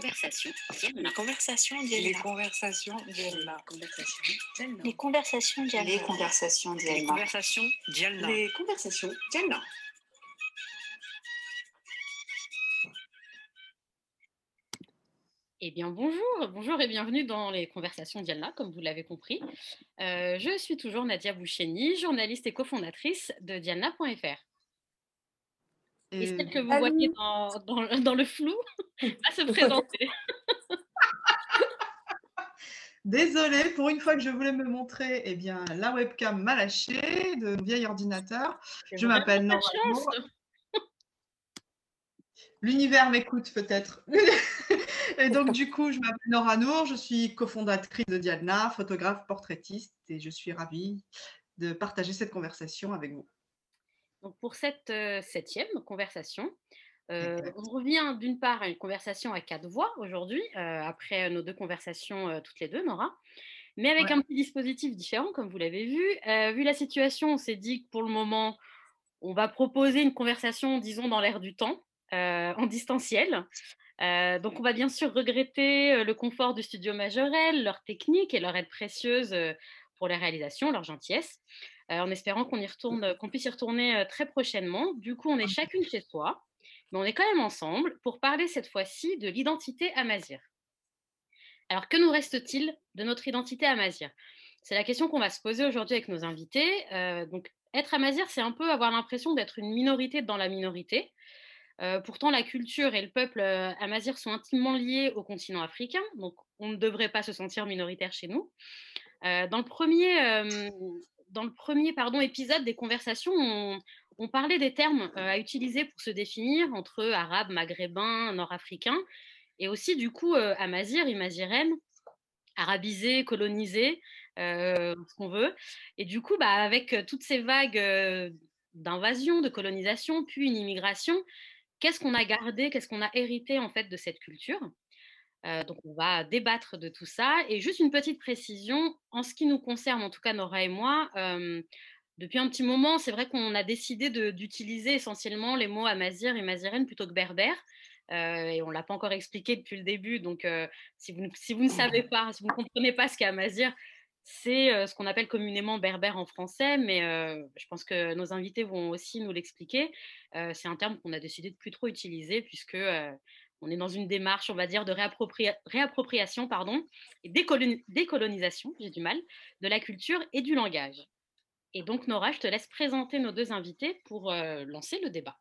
conversations Les conversations Les Diana. conversations Dialna. Les conversations Diana. Les conversations Les Dialna. conversations Dialna. Les conversations Diana. Eh bien, bonjour, bonjour et bienvenue dans les conversations Dialna, comme vous l'avez compris. Euh, je suis toujours Nadia Boucheni, journaliste et cofondatrice de Dialna.fr. Et celle que vous Salut. voyez dans, dans- dans le flou va se présenter. Désolée, pour une fois que je voulais me montrer, eh bien, la webcam m'a lâché de mon vieil ordinateur. Je m'appelle Nora. L'univers m'écoute peut-être. et donc, du coup, je m'appelle Nora Nour, je suis cofondatrice de Diana, photographe, portraitiste, et je suis ravie de partager cette conversation avec vous. Donc pour cette euh, septième conversation, euh, on revient d'une part à une conversation à quatre voix aujourd'hui, euh, après nos deux conversations toutes les deux, Nora, mais avec Ouais. un petit dispositif différent, comme vous l'avez vu. Vu la situation, on s'est dit que pour le moment, on va proposer une conversation, disons, dans l'air du temps, en distanciel. Euh, donc on va bien sûr regretter le confort du studio Majorel, leur technique et leur aide précieuse pour les réalisations, leur gentillesse euh, en espérant qu'on y retourne, euh, qu'on puisse y retourner euh, très prochainement. Du coup, on est chacune chez soi, mais on est quand même ensemble pour parler cette fois-ci de l'identité amazir. Alors, que nous reste-t-il de notre identité amazir C'est la question qu'on va se poser aujourd'hui avec nos invités. Euh, donc, être amazir, c'est un peu avoir l'impression d'être une minorité dans la minorité. Euh, pourtant, la culture et le peuple euh, amazir sont intimement liés au continent africain, donc on ne devrait pas se sentir minoritaire chez nous. Euh, dans le premier, euh, dans le premier pardon, épisode des conversations, on, parlait des termes euh, à utiliser pour se définir entre arabes, maghrébins, nord-africains, et aussi du coup amazir, imazirène, arabisé, colonisé, ce qu'on veut. Et du coup, bah, avec toutes ces vagues d'invasion, de colonisation, puis une immigration, qu'est-ce qu'on a gardé, qu'est-ce qu'on a hérité en fait de cette culture? Euh, donc, on va débattre de tout ça. Et juste une petite précision, en ce qui nous concerne, en tout cas Nora et moi, euh, depuis un petit moment, c'est vrai qu'on a décidé d'utiliser essentiellement les mots amazir et mazirène plutôt que berbère. Euh, et on ne l'a pas encore expliqué depuis le début. Donc, si, vous, ne- si vous ne savez pas, si vous ne comprenez pas ce qu'est amazir, c'est ce qu'on appelle communément berbère en français, mais euh, je pense que nos invités vont aussi nous l'expliquer. Euh, c'est un terme qu'on a décidé de plus trop utiliser puisque euh, on est dans une démarche, on va dire, de réappropria- réappropriation pardon, et décoloni- décolonisation, j'ai du mal, de la culture et du langage. Et donc, Nora, je te laisse présenter nos deux invités pour euh, lancer le débat.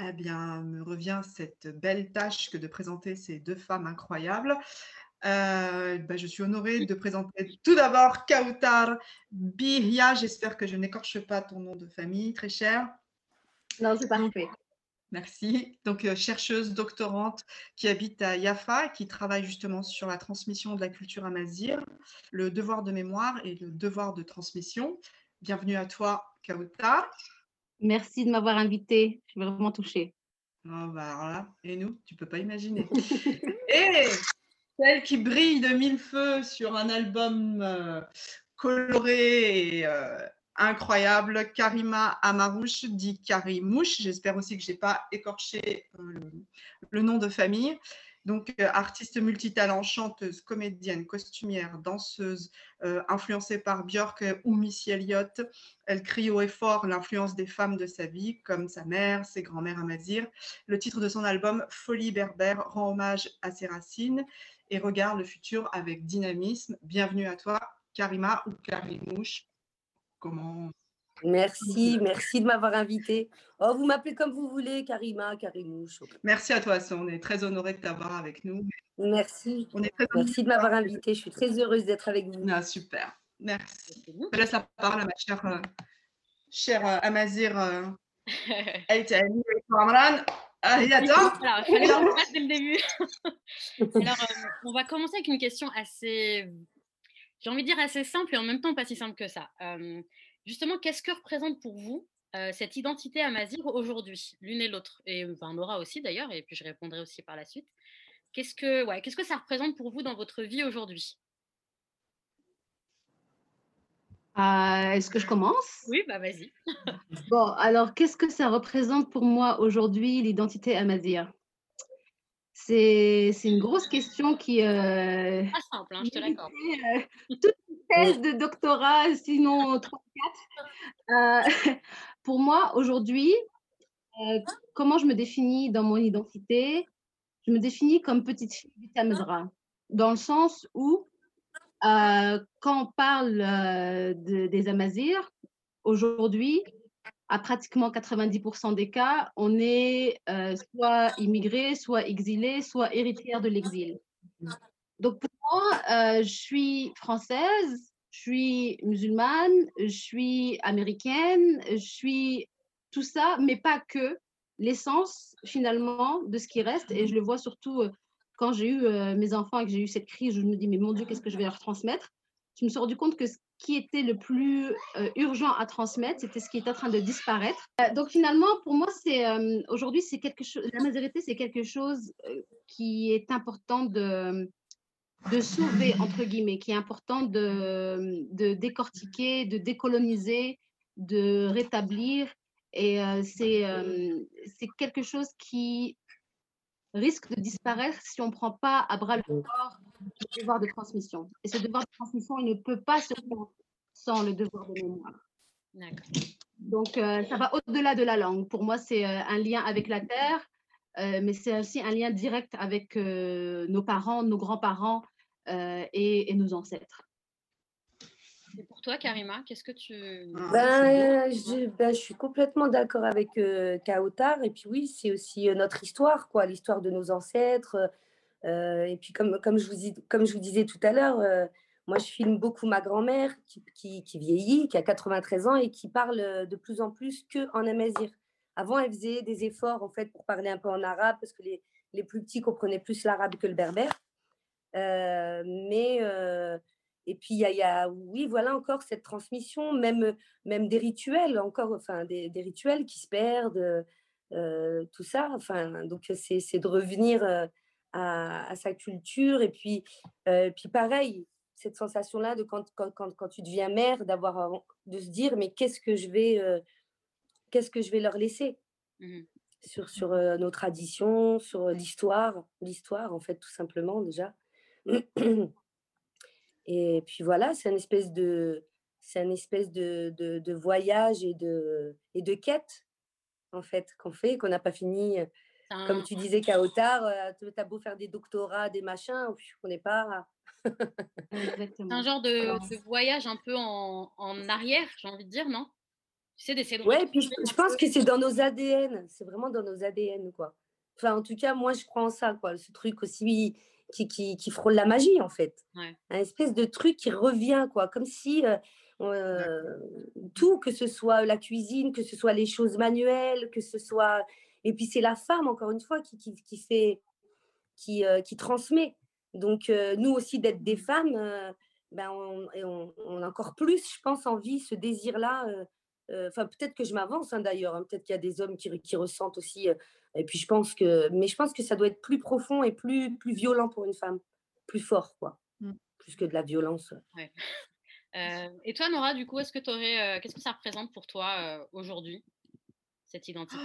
Eh bien, me revient cette belle tâche que de présenter ces deux femmes incroyables. Euh, ben, je suis honorée de présenter tout d'abord Kautar Bihia. J'espère que je n'écorche pas ton nom de famille, très cher. Non, c'est parfait. Merci. Donc, euh, chercheuse doctorante qui habite à Yafa, qui travaille justement sur la transmission de la culture amazir, le devoir de mémoire et le devoir de transmission. Bienvenue à toi, Kautar. Merci de m'avoir invitée. Je suis vraiment touchée. Oh, bah, alors là, et nous, tu peux pas imaginer. et celle qui brille de mille feux sur un album euh, coloré et euh, incroyable, Karima Amarouche, dit Karimouche. J'espère aussi que je n'ai pas écorché euh, le, nom de famille. Donc, euh, artiste multitalent, chanteuse, comédienne, costumière, danseuse, euh, influencée par Björk ou Missy Elliott. Elle crie haut et fort l'influence des femmes de sa vie, comme sa mère, ses grands-mères amazir. Le titre de son album, Folie berbère, rend hommage à ses racines et regarde le futur avec dynamisme. Bienvenue à toi, Karima ou Karimouche. Comment Merci, merci de m'avoir invité. Oh, vous m'appelez comme vous voulez, Karima, Karimouche. Merci à toi, on est très honorés de t'avoir avec nous. Merci, On est très merci de m'avoir invité. Je suis très heureuse d'être avec vous. Ah, super, merci. Je laisse la parole à ma chère, euh, chère euh, Amazir euh, Aïtani Kamran. Allez, attends. Alors, il fallait qu'on le fasse dès le début. Alors, euh, on va commencer avec une question assez, j'ai envie de dire assez simple et en même temps pas si simple que ça. Euh, justement, qu'est-ce que représente pour vous euh, cette identité amazir aujourd'hui, l'une et l'autre? Et enfin, Nora aussi d'ailleurs, et puis je répondrai aussi par la suite. Qu'est-ce que, ouais, qu'est-ce que ça représente pour vous dans votre vie aujourd'hui? Euh, Est-ce que je commence? Oui, bah vas-y. Bon, alors qu'est-ce que ça représente pour moi aujourd'hui, l'identité amazir c'est une grosse question qui. Euh, pas simple, hein, je te l'accorde. Euh, toute une thèse de doctorat, sinon 3-4. Euh, pour moi, aujourd'hui, comment je me définis dans mon identité? Je me définis comme petite fille du Tamzra, dans le sens où, quand on parle des Amazirs, aujourd'hui, à pratiquement 90% des cas, on est euh, soit immigré, soit exilé, soit héritière de l'exil. Donc pour moi, euh, je suis française, je suis musulmane, je suis américaine, je suis tout ça, mais pas que. L'essence finalement de ce qui reste, et je le vois surtout euh, quand j'ai eu mes enfants et que j'ai eu cette crise, je me dis, mais mon Dieu, qu'est-ce que je vais leur transmettre? Je me suis rendu compte que qui était le plus euh, urgent à transmettre, c'était ce qui est en train de disparaître. Euh, donc finalement, pour moi, c'est euh, aujourd'hui, c'est quelque chose. La majorité, c'est quelque chose qui est important de de sauver entre guillemets, qui est important de, de décortiquer, de décoloniser, de rétablir. Et c'est c'est quelque chose qui risque de disparaître si on ne prend pas à bras le corps le devoir de transmission. Et ce devoir de transmission, il ne peut pas se faire sans le devoir de mémoire. Donc, euh, ça va au-delà de la langue. Pour moi, c'est euh, un lien avec la terre, euh, mais c'est aussi un lien direct avec nos parents, nos grands-parents et, et, nos ancêtres. Et pour toi, Karima, qu'est-ce que tu... Ben, je, ben, je, suis complètement d'accord avec Kautar. Et puis oui, c'est aussi notre histoire, quoi, l'histoire de nos ancêtres, euh, et puis, comme, comme, je vous, comme je vous disais tout à l'heure, euh, moi, je filme beaucoup ma grand-mère qui, qui, vieillit, qui a 93 ans et qui parle euh, de plus en plus qu'en amazir. Avant, elle faisait des efforts en fait pour parler un peu en arabe parce que les, les plus petits comprenaient plus l'arabe que le berbère. mais et puis il y, y, a oui voilà encore cette transmission, même même des rituels encore, enfin des, des rituels qui se perdent, tout ça. Enfin donc c'est de revenir à, sa culture. Et puis, euh, puis pareil, cette sensation-là de quand, quand, quand, tu deviens mère, d'avoir de se dire mais qu'est-ce que je vais euh, qu'est-ce que je vais leur laisser mmh sur, sur euh, nos traditions, sur l'histoire, l'histoire en fait tout simplement déjà. Et puis voilà, c'est une espèce de c'est une espèce de, de, de, voyage et de, et de quête en fait qu'on fait, qu'on n'a pas fini comme tu disais, Kaotar, euh, tu as beau faire des doctorats, des machins, on n'est pas. C'est un genre de, voyage un peu en, arrière, j'ai envie de dire, non? Tu sais, d'essayer de. Ouais, puis je, pense que c'est dans nos ADN. C'est vraiment dans nos ADN, quoi. Enfin, en tout cas, moi, je crois en ça, quoi. Ce truc aussi qui, qui, frôle la magie, en fait. Un espèce de truc qui revient, quoi. Comme si. Euh, euh, tout, que ce soit la cuisine, que ce soit les choses manuelles, que ce soit et puis c'est la femme, encore une fois, qui, qui, fait, qui, euh, qui transmet. Donc euh, nous aussi, d'être des femmes, euh, ben, on, a encore plus, je pense, envie, ce désir-là. Enfin, peut-être que je m'avance hein, d'ailleurs. Hein, peut-être qu'il y a des hommes qui, qui ressentent aussi. et puis je pense que, mais je pense que ça doit être plus profond et plus, plus violent pour une femme, plus fort, quoi, mmh. plus que de la violence. et toi, Nora, du coup, est-ce que tu aurais, qu'est-ce que ça représente pour toi aujourd'hui, cette identité?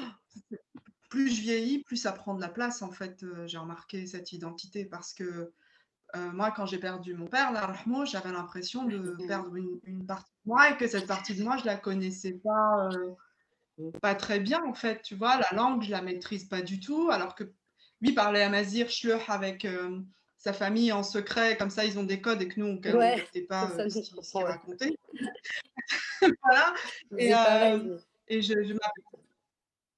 Plus je vieillis, plus ça prend de la place, en fait, euh, j'ai remarqué cette identité. Parce que euh, moi, quand j'ai perdu mon père, j'avais l'impression de perdre une, partie de moi et que cette partie de moi, je la connaissais pas, euh, pas très bien, en fait. Tu vois, la langue, je la maîtrise pas du tout. Alors que lui parlait à Mazir Schleur avec sa famille en secret, comme ça, ils ont des codes et que nous, on ne ouais, pas ce qu'ils racontaient. voilà. Et, et je, je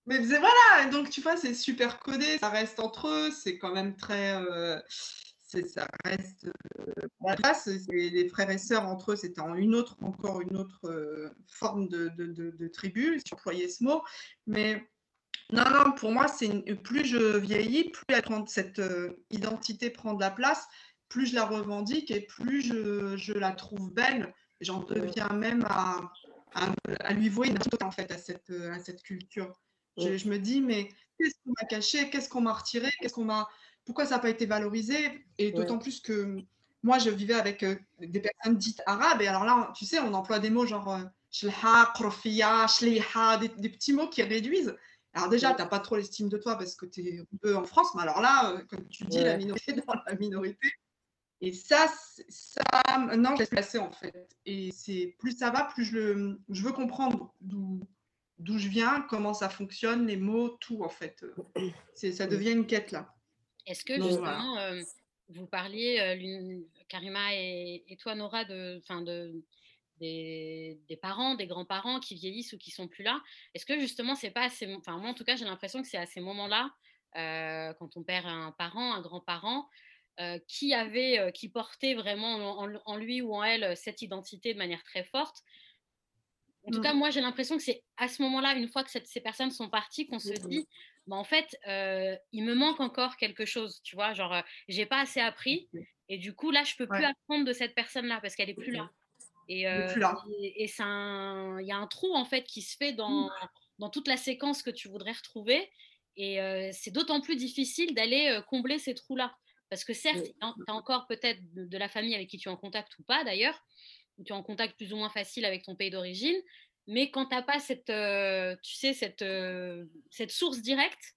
mais voilà, donc tu vois, c'est super codé, ça reste entre eux, c'est quand même très. Euh, ça reste. Euh, les frères et sœurs entre eux, c'était en une autre, encore une autre euh, forme de, de, de, tribu, si employais ce mot. Mais non, non, pour moi, c'est plus je vieillis, plus cette identité prend de la place, plus je la revendique et plus je, je la trouve belle. J'en deviens même à, à, lui voir une en fait à cette, à cette culture. Je, me dis, mais qu'est-ce qu'on m'a caché? Qu'est-ce qu'on m'a retiré? Qu'est-ce qu'on m'a Pourquoi ça n'a pas été valorisé? Et d'autant plus que moi, je vivais avec euh, des personnes dites arabes. Et alors là, tu sais, on emploie des mots genre euh, des, des petits mots qui réduisent. Alors déjà, tu n'as pas trop l'estime de toi parce que tu es peu en France, mais alors là, euh, comme tu dis, la minorité dans la minorité. Et ça, ça non, je laisse passer en fait. Et c'est plus ça va, plus je, le, je veux comprendre d'où d'où je viens, comment ça fonctionne, les mots, tout en fait. Ça devient une quête là. Est-ce que justement, euh, vous parliez, euh, Karima et, et, toi Nora, de, de, des, parents, des grands-parents qui vieillissent ou qui sont plus là? Est-ce que justement, c'est pas assez. Enfin, moi, en tout cas, j'ai l'impression que c'est à ces moments-là, euh, quand on perd un parent, un grand-parent, euh, qui avait, euh, qui portait vraiment en, lui ou en elle cette identité de manière très forte. En tout cas, mmh. moi, j'ai l'impression que c'est à ce moment-là, une fois que ces personnes sont parties, qu'on se dit, bah, en fait, il me manque encore quelque chose, tu vois, genre, j'ai pas assez appris, et du coup, là, je peux plus apprendre de cette personne-là parce qu'elle est plus là. Et, euh, et, il y a un trou en fait qui se fait dans, mmh. dans toute la séquence que tu voudrais retrouver. Et euh, c'est d'autant plus difficile d'aller euh, combler ces trous-là. Parce que certes, tu as encore peut-être de, la famille avec qui tu es en contact ou pas d'ailleurs, tu es en contact plus ou moins facile avec ton pays d'origine, mais quand tu n'as pas cette, tu sais, cette, cette source directe,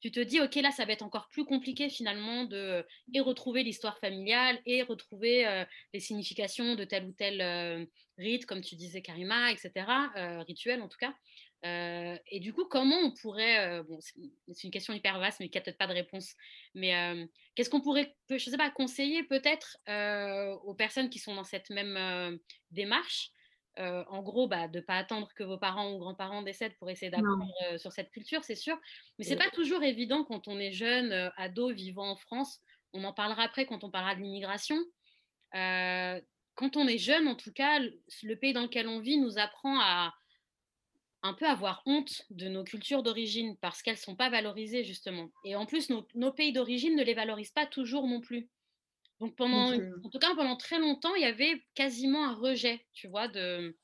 tu te dis, OK, là, ça va être encore plus compliqué finalement de et retrouver l'histoire familiale et retrouver euh, les significations de tel ou tel euh, rite, comme tu disais, Karima, etc., euh, rituel en tout cas. Et du coup, comment on pourrait, bon, c'est une question hyper vaste, mais qui n'a peut-être pas de réponse, mais qu'est-ce qu'on pourrait, je ne sais pas, conseiller peut-être aux personnes qui sont dans cette même démarche euh, en gros, bah, de ne pas attendre que vos parents ou grands-parents décèdent pour essayer d'apprendre euh, sur cette culture, c'est sûr. Mais ce n'est pas toujours évident quand on est jeune, euh, ado, vivant en France. On en parlera après quand on parlera de l'immigration. quand on est jeune, en tout cas, le pays dans lequel on vit nous apprend à un peu avoir honte de nos cultures d'origine parce qu'elles ne sont pas valorisées, justement. Et en plus, nos pays d'origine ne les valorisent pas toujours non plus. Donc pendant, en tout cas pendant très longtemps, il y avait quasiment un rejet, tu vois, de,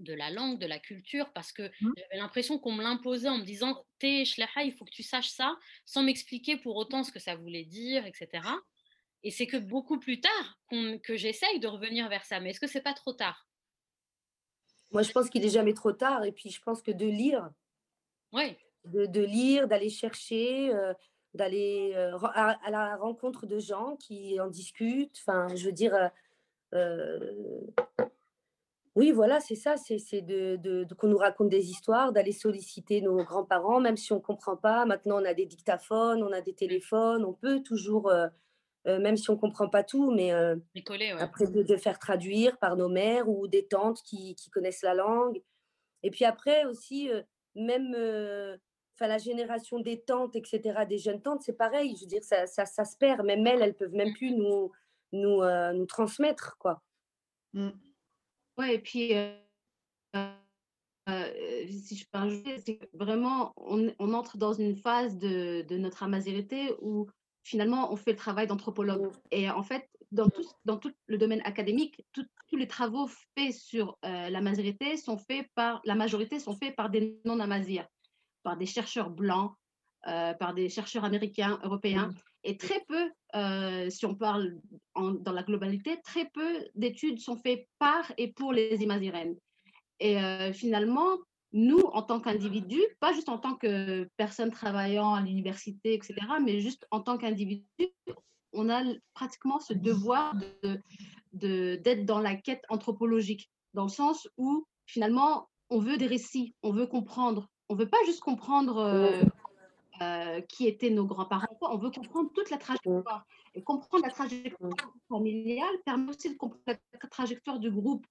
de la langue, de la culture, parce que mmh. j'avais l'impression qu'on me l'imposait en me disant T'es shleha, il faut que tu saches ça, sans m'expliquer pour autant ce que ça voulait dire, etc. Et c'est que beaucoup plus tard que j'essaye de revenir vers ça. Mais est-ce que c'est pas trop tard? Moi, je pense qu'il est jamais trop tard. Et puis, je pense que de lire, de, de lire, d'aller chercher, euh, d'aller euh, à, la rencontre de gens qui en discutent. Enfin, je veux dire, euh, oui, voilà, c'est ça, c'est de, de, qu'on nous raconte des histoires, d'aller solliciter nos grands-parents, même si on ne comprend pas. Maintenant, on a des dictaphones, on a des téléphones, on peut toujours, même si on ne comprend pas tout, mais après de, faire traduire par nos mères ou des tantes qui, qui connaissent la langue. Et puis après aussi, même enfin la génération des tantes, etc., des jeunes tantes, c'est pareil. Je veux dire, ça, ça, ça, se perd. Même elles, elles peuvent même plus nous, nous, euh, nous transmettre, quoi. Mmh. Ouais, et puis, euh, euh, si je peux ajouter, c'est vraiment, on, on, entre dans une phase de, de notre amazérité où finalement, on fait le travail d'anthropologue. Et en fait, dans tout, dans tout le domaine académique, tous les travaux faits sur la majorité sont faits par, la majorité sont faits par des non-amazirs par des chercheurs blancs, euh, par des chercheurs américains, européens, et très peu, euh, si on parle dans la globalité, très peu d'études sont faites par et pour les imazirènes. Et euh, finalement, nous, en tant qu'individus, pas juste en tant que personnes travaillant à l'université, etc., mais juste en tant qu'individu, on a pratiquement ce devoir d'être de, d'être dans la quête anthropologique, dans le sens où finalement, on veut des récits, on veut comprendre, on veut pas juste comprendre euh, euh, qui étaient nos grands-parents, on veut comprendre toute la trajectoire. Et comprendre la trajectoire familiale permet aussi de comprendre la trajectoire du groupe,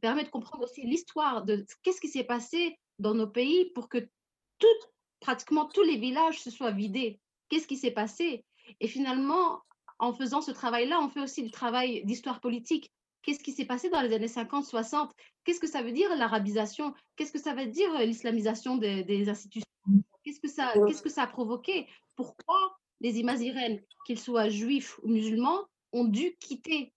permet de comprendre aussi l'histoire de qu'est-ce qui s'est passé dans nos pays pour que tout, pratiquement tous les villages se soient vidés. Qu'est-ce qui s'est passé? Et finalement, en faisant ce travail-là, on fait aussi du travail d'histoire politique. Qu'est-ce qui s'est passé dans les années 50, 60 Qu'est-ce que ça veut dire l'arabisation? Qu'est-ce que ça veut dire euh, l'islamisation des, institutions? Qu'est-ce que ça, qu'est-ce que ça a provoqué? Pourquoi les imazirènes, qu'ils soient juifs ou musulmans, ont dû quitter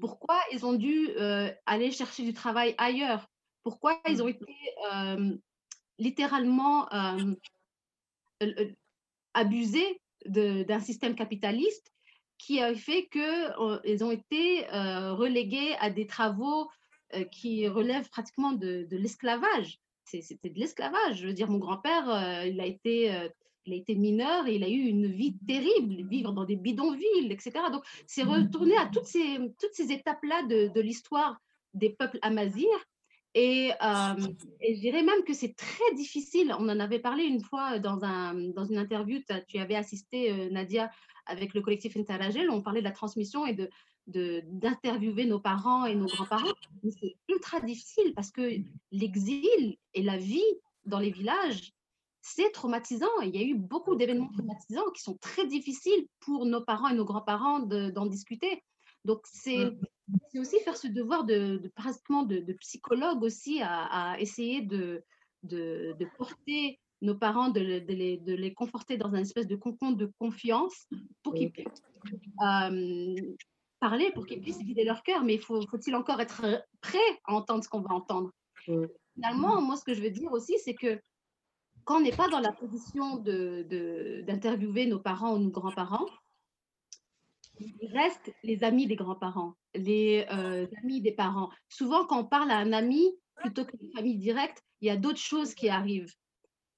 Pourquoi ils ont dû euh, aller chercher du travail ailleurs? Pourquoi ils ont été euh, littéralement abusés d'un système capitaliste qui a fait qu'ils ont été relégués à des travaux euh, qui relève pratiquement de, de l'esclavage. c'était de l'esclavage. Je veux dire, mon grand-père, il a été il a été mineur et il a eu une vie terrible, vivre dans des bidonvilles, etc. Donc, c'est retourné à toutes ces, toutes ces étapes-là de, de l'histoire des peuples amazirs. Et, euh, et, je dirais même que c'est très difficile. On en avait parlé une fois dans, un, dans une interview, tu avais assisté, euh, Nadia, avec le collectif Interagel, on parlait de la transmission et de d'interviewer nos parents et nos grands-parents. C'est ultra difficile parce que l'exil et la vie dans les villages, c'est traumatisant. Il y a eu beaucoup d'événements traumatisants qui sont très difficiles pour nos parents et nos grands-parents d'en discuter. Donc, c'est aussi faire ce devoir de, de pratiquement de, psychologue aussi à, essayer de, de, porter nos parents, de, les, de, les, conforter dans un espèce de cocon de confiance pour qu'ils puissent euh, parler, pour qu'ils puissent vider leur cœur. Mais faut, faut-il encore être prêt à entendre ce qu'on va entendre? Finalement, moi, ce que je veux dire aussi, c'est que quand on n'est pas dans la position d'interviewer nos parents ou nos grands-parents, il reste les amis des grands-parents, les euh, amis des parents. Souvent, quand on parle à un ami, plutôt qu'une famille directe, il y a d'autres choses qui arrivent.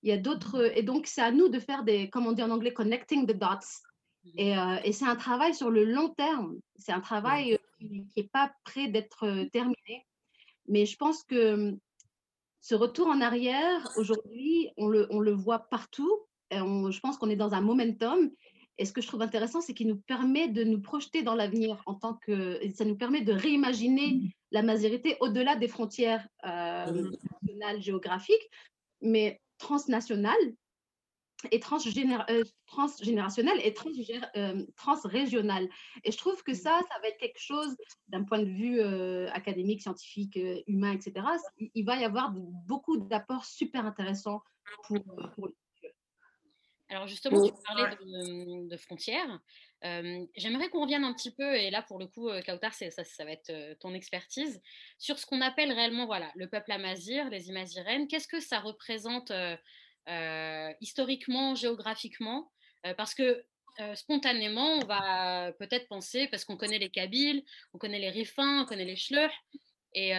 Il y a d'autres. Et donc, c'est à nous de faire des, comme on dit en anglais, connecting the dots. Et, euh, et c'est un travail sur le long terme. C'est un travail euh, qui n'est pas prêt d'être terminé. Mais je pense que ce retour en arrière, aujourd'hui, on le, on le voit partout. Et je pense qu'on est dans un momentum. Et ce que je trouve intéressant, c'est qu'il nous permet de nous projeter dans l'avenir en tant que. Ça nous permet de réimaginer la mazérité au-delà des frontières euh, nationales, géographiques, mais transnationales et euh, transgénérationnelles et euh, transrégionales. Et je trouve que ça, ça va être quelque chose d'un point de vue euh, académique, scientifique, humain, etc. Il va y avoir beaucoup d'apports super intéressants pour, pour alors justement, tu parlais de, frontières. J'aimerais qu'on revienne un petit peu, et là pour le coup, Kautar, ça, ça, va être ton expertise, sur ce qu'on appelle réellement voilà, le peuple amazir, les imazirènes. Qu'est-ce que ça représente euh, historiquement, géographiquement, euh, parce que euh, spontanément, on va peut-être penser, parce qu'on connaît les Kabyles, on connaît les Rifins, on connaît les Schleur, et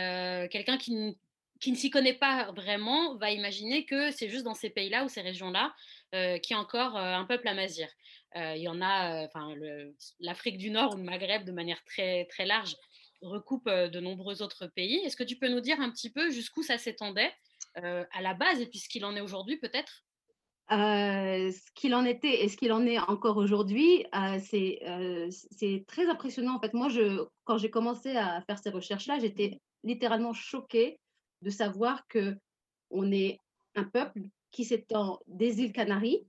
quelqu'un qui, qui, ne s'y connaît pas vraiment va imaginer que c'est juste dans ces pays-là ou ces régions-là qu'il y a encore un peuple amazir. il y en a, enfin, l'Afrique du Nord ou le Maghreb, de manière très, très large, recoupe de nombreux autres pays. Est-ce que tu peux nous dire un petit peu jusqu'où ça s'étendait euh, à la base et puis ce qu'il en est aujourd'hui peut-être? Euh, ce qu'il en était et ce qu'il en est encore aujourd'hui, euh, c'est très impressionnant. En fait, moi, je, quand j'ai commencé à faire ces recherches-là, j'étais littéralement choquée de savoir que on est un peuple qui s'étend des îles Canaries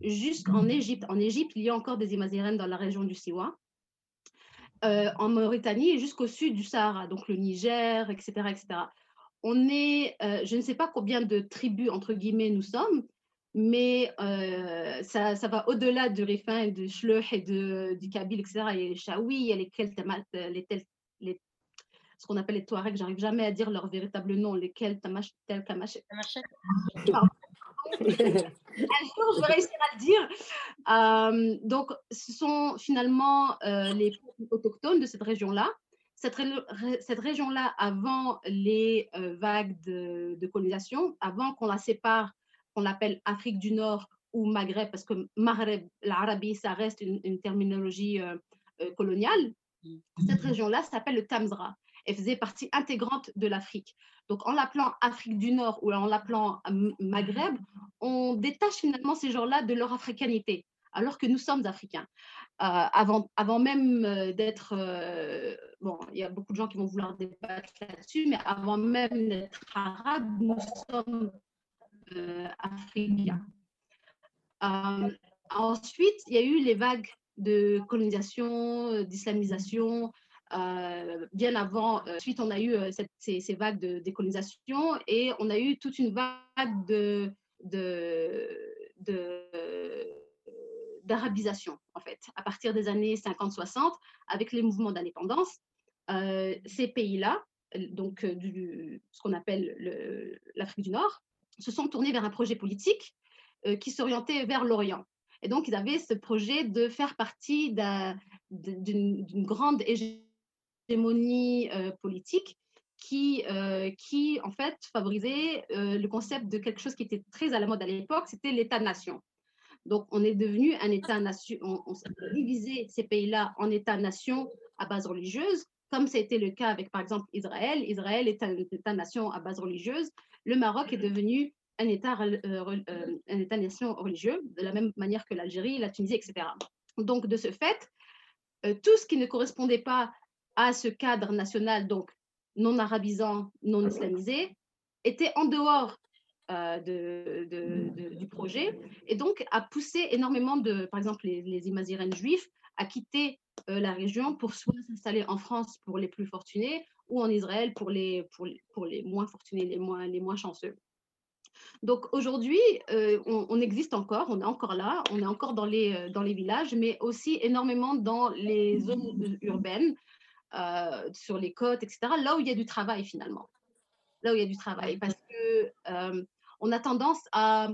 jusqu'en Égypte. En Égypte, il y a encore des Imazirènes dans la région du Siwa. en Mauritanie et jusqu'au sud du Sahara, donc le Niger, etc. etc on est, euh, je ne sais pas combien de tribus, entre guillemets, nous sommes, mais euh, ça, ça, va au-delà du Rifin, du Shleuh et de, du Kabyle, etc. Il y a les Chaoui, il y a les Keltamat, euh, les, les, ce qu'on appelle les Touaregs, j'arrive jamais à dire leur véritable nom, les Keltamash, Telkamash. Un jour, je vais réussir à le dire. donc, ce sont finalement les autochtones de cette région-là cette, région-là, avant les euh, vagues de, colonisation, avant qu'on la sépare, qu'on l'appelle Afrique du Nord ou Maghreb, parce que Maghreb, l'Arabie, ça reste une, terminologie euh, euh, coloniale, mm. cette région-là s'appelle le Tamzra. Elle faisait partie intégrante de l'Afrique. Donc, en l'appelant Afrique du Nord ou en l'appelant Maghreb, on détache finalement ces gens-là de leur africanité, alors que nous sommes africains. avant, avant même d'être bon, il y a beaucoup de gens qui vont vouloir débattre là-dessus, mais avant même d'être arabes, nous sommes euh, africains. Euh, ensuite, il y a eu les vagues de colonisation, d'islamisation. Euh, bien avant, ensuite, on a eu ces, vagues de décolonisation et on a eu toute une vague de d'arabisation, en fait, à partir des années 50-60, avec les mouvements d'indépendance. Euh, ces pays-là, donc euh, du, ce qu'on appelle l'Afrique du Nord, se sont tournés vers un projet politique euh, qui s'orientait vers l'Orient. Et donc, ils avaient ce projet de faire partie d'une grande hégémonie politique qui, qui en fait, favorisait le concept de quelque chose qui était très à la mode à l'époque, c'était l'État-nation. Donc, on est devenu un État-nation, on, s'est divisé ces pays-là en États-nations à base religieuse, comme été le cas avec, par exemple, Israël. Israël est un État-nation à base religieuse. Le Maroc est devenu un euh, euh, État-nation religieux, de la même manière que l'Algérie, la Tunisie, etc. Donc, de ce fait, euh, tout ce qui ne correspondait pas à ce cadre national, donc non arabisant, non islamisé, était en dehors de, du projet et donc a poussé énormément de, par exemple, les, les juifs à quitter la région pour soit s'installer en France pour les plus fortunés ou en Israël pour les, pour les, pour les moins fortunés, les moins, les moins chanceux. Donc aujourd'hui, on, existe encore, on est encore là, on est encore dans les, dans les villages, mais aussi énormément dans les zones urbaines, sur les côtes, etc., là où il y a du travail finalement. Là où il y a du travail, parce que on a tendance à,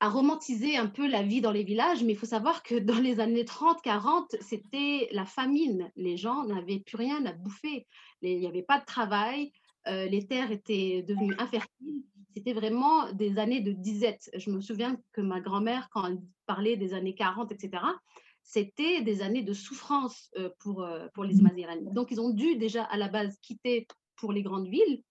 à romantiser un peu la vie dans les villages, mais il faut savoir que dans les années 30-40, c'était la famine. Les gens n'avaient plus rien à bouffer. Il n'y avait pas de travail, euh, les terres étaient devenues infertiles. C'était vraiment des années de disette. Je me souviens que ma grand-mère, quand elle parlait des années 40, etc., c'était des années de souffrance euh, pour, euh, pour les Mazirènes. Donc, ils ont dû déjà à la base quitter pour les grandes villes.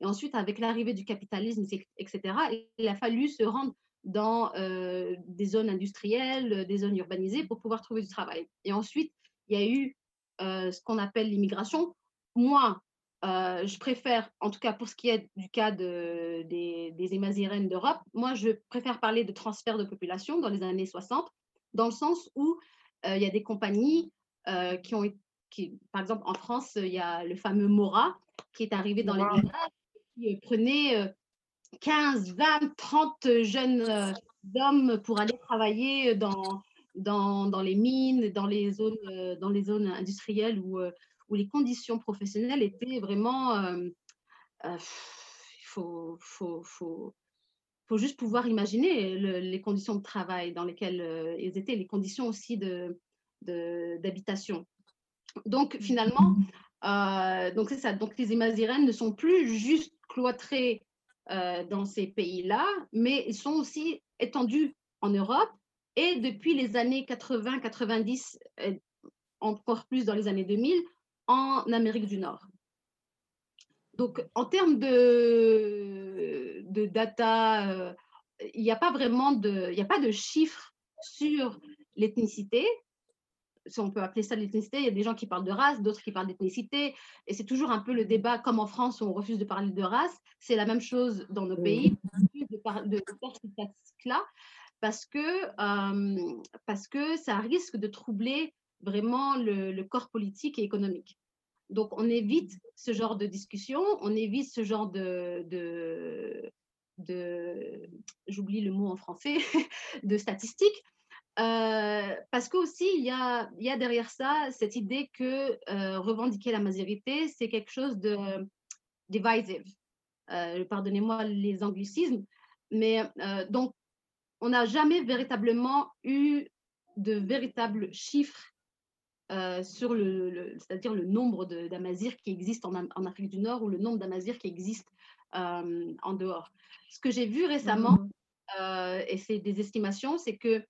Et ensuite, avec l'arrivée du capitalisme, etc., il a fallu se rendre dans euh, des zones industrielles, des zones urbanisées pour pouvoir trouver du travail. Et ensuite, il y a eu euh, ce qu'on appelle l'immigration. Moi, euh, je préfère, en tout cas pour ce qui est du cas de, des, des d'Europe, moi, je préfère parler de transfert de population dans les années 60, dans le sens où il y a des compagnies qui ont qui, par exemple, en France, il y a le fameux Mora qui est arrivé dans les villages, qui prenait 15, 20, 30 jeunes euh, hommes pour aller travailler dans, dans, dans, les mines, dans les zones, euh, dans les zones industrielles où, euh, où les conditions professionnelles étaient vraiment... Il faut, faut, faut, faut, juste pouvoir imaginer les conditions de travail dans lesquelles ils étaient, les conditions aussi d'habitation. De, d'habitation. donc finalement, donc c'est ça. Donc les Imazirènes ne sont plus juste cloîtrés euh, dans ces pays-là, mais ils sont aussi étendus en Europe et depuis les années 80, 90, euh, encore plus dans les années 2000, en Amérique du Nord. Donc, en termes de, de data, euh, il n'y a pas vraiment de, il a pas de chiffres sur l'ethnicité, si on peut appeler ça l'ethnicité, il y a des gens qui parlent de race, d'autres qui parlent d'ethnicité, et c'est toujours un peu le débat, comme en France où on refuse de parler de race, c'est la même chose dans nos pays, de, de, de faire ces là parce que, euh, parce que ça risque de troubler vraiment le, corps politique et économique. Donc, on évite ce genre de discussion, on évite ce genre de, de, de j'oublie le mot en français, de statistiques, euh, parce qu'aussi, il y a, y a derrière ça cette idée que euh, revendiquer la majorité, c'est quelque chose de divisive. Euh, pardonnez-moi les anglicismes, mais donc, on n'a jamais véritablement eu de véritables chiffres sur le, c'est-à-dire le nombre d'Amazirs qui existent en, en, Afrique du Nord ou le nombre d'Amazirs qui existent en dehors. Ce que j'ai vu récemment, mmh. et c'est des estimations, c'est que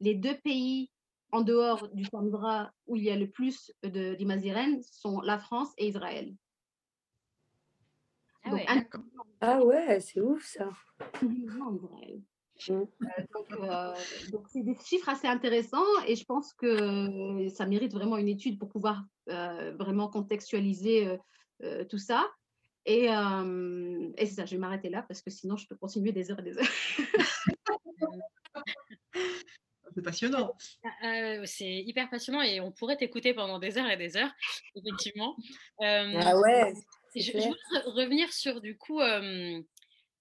les deux pays en dehors du Sandra où il y a le plus d'Imazirènes sont la France et Israël. Ah, ouais, ah ouais, c'est ouf ça. Euh, euh, donc, c'est des chiffres assez intéressants et je pense que ça mérite vraiment une étude pour pouvoir euh, vraiment contextualiser tout ça. Et, et c'est ça, je vais m'arrêter là parce que sinon je peux continuer des heures et des heures. c'est passionnant. Euh, c'est hyper passionnant et on pourrait t'écouter pendant des heures et des heures, effectivement. Euh, ah ouais. Je, je, veux revenir sur du coup le,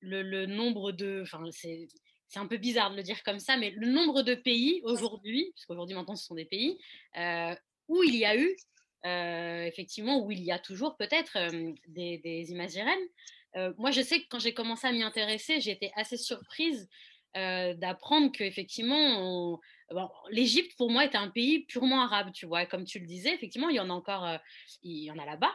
le, nombre de. Enfin, c'est. C'est un peu bizarre de le dire comme ça, mais le nombre de pays aujourd'hui, puisqu'aujourd'hui maintenant ce sont des pays, euh, où il y a eu, effectivement, où il y a toujours peut-être des, des imagirènes. moi, je sais que quand j'ai commencé à m'y intéresser, j'étais assez surprise euh, d'apprendre qu'effectivement, bon, l'Égypte, pour moi, est un pays purement arabe, tu vois. Comme tu le disais, effectivement, il y en a encore, euh, il y en a là-bas.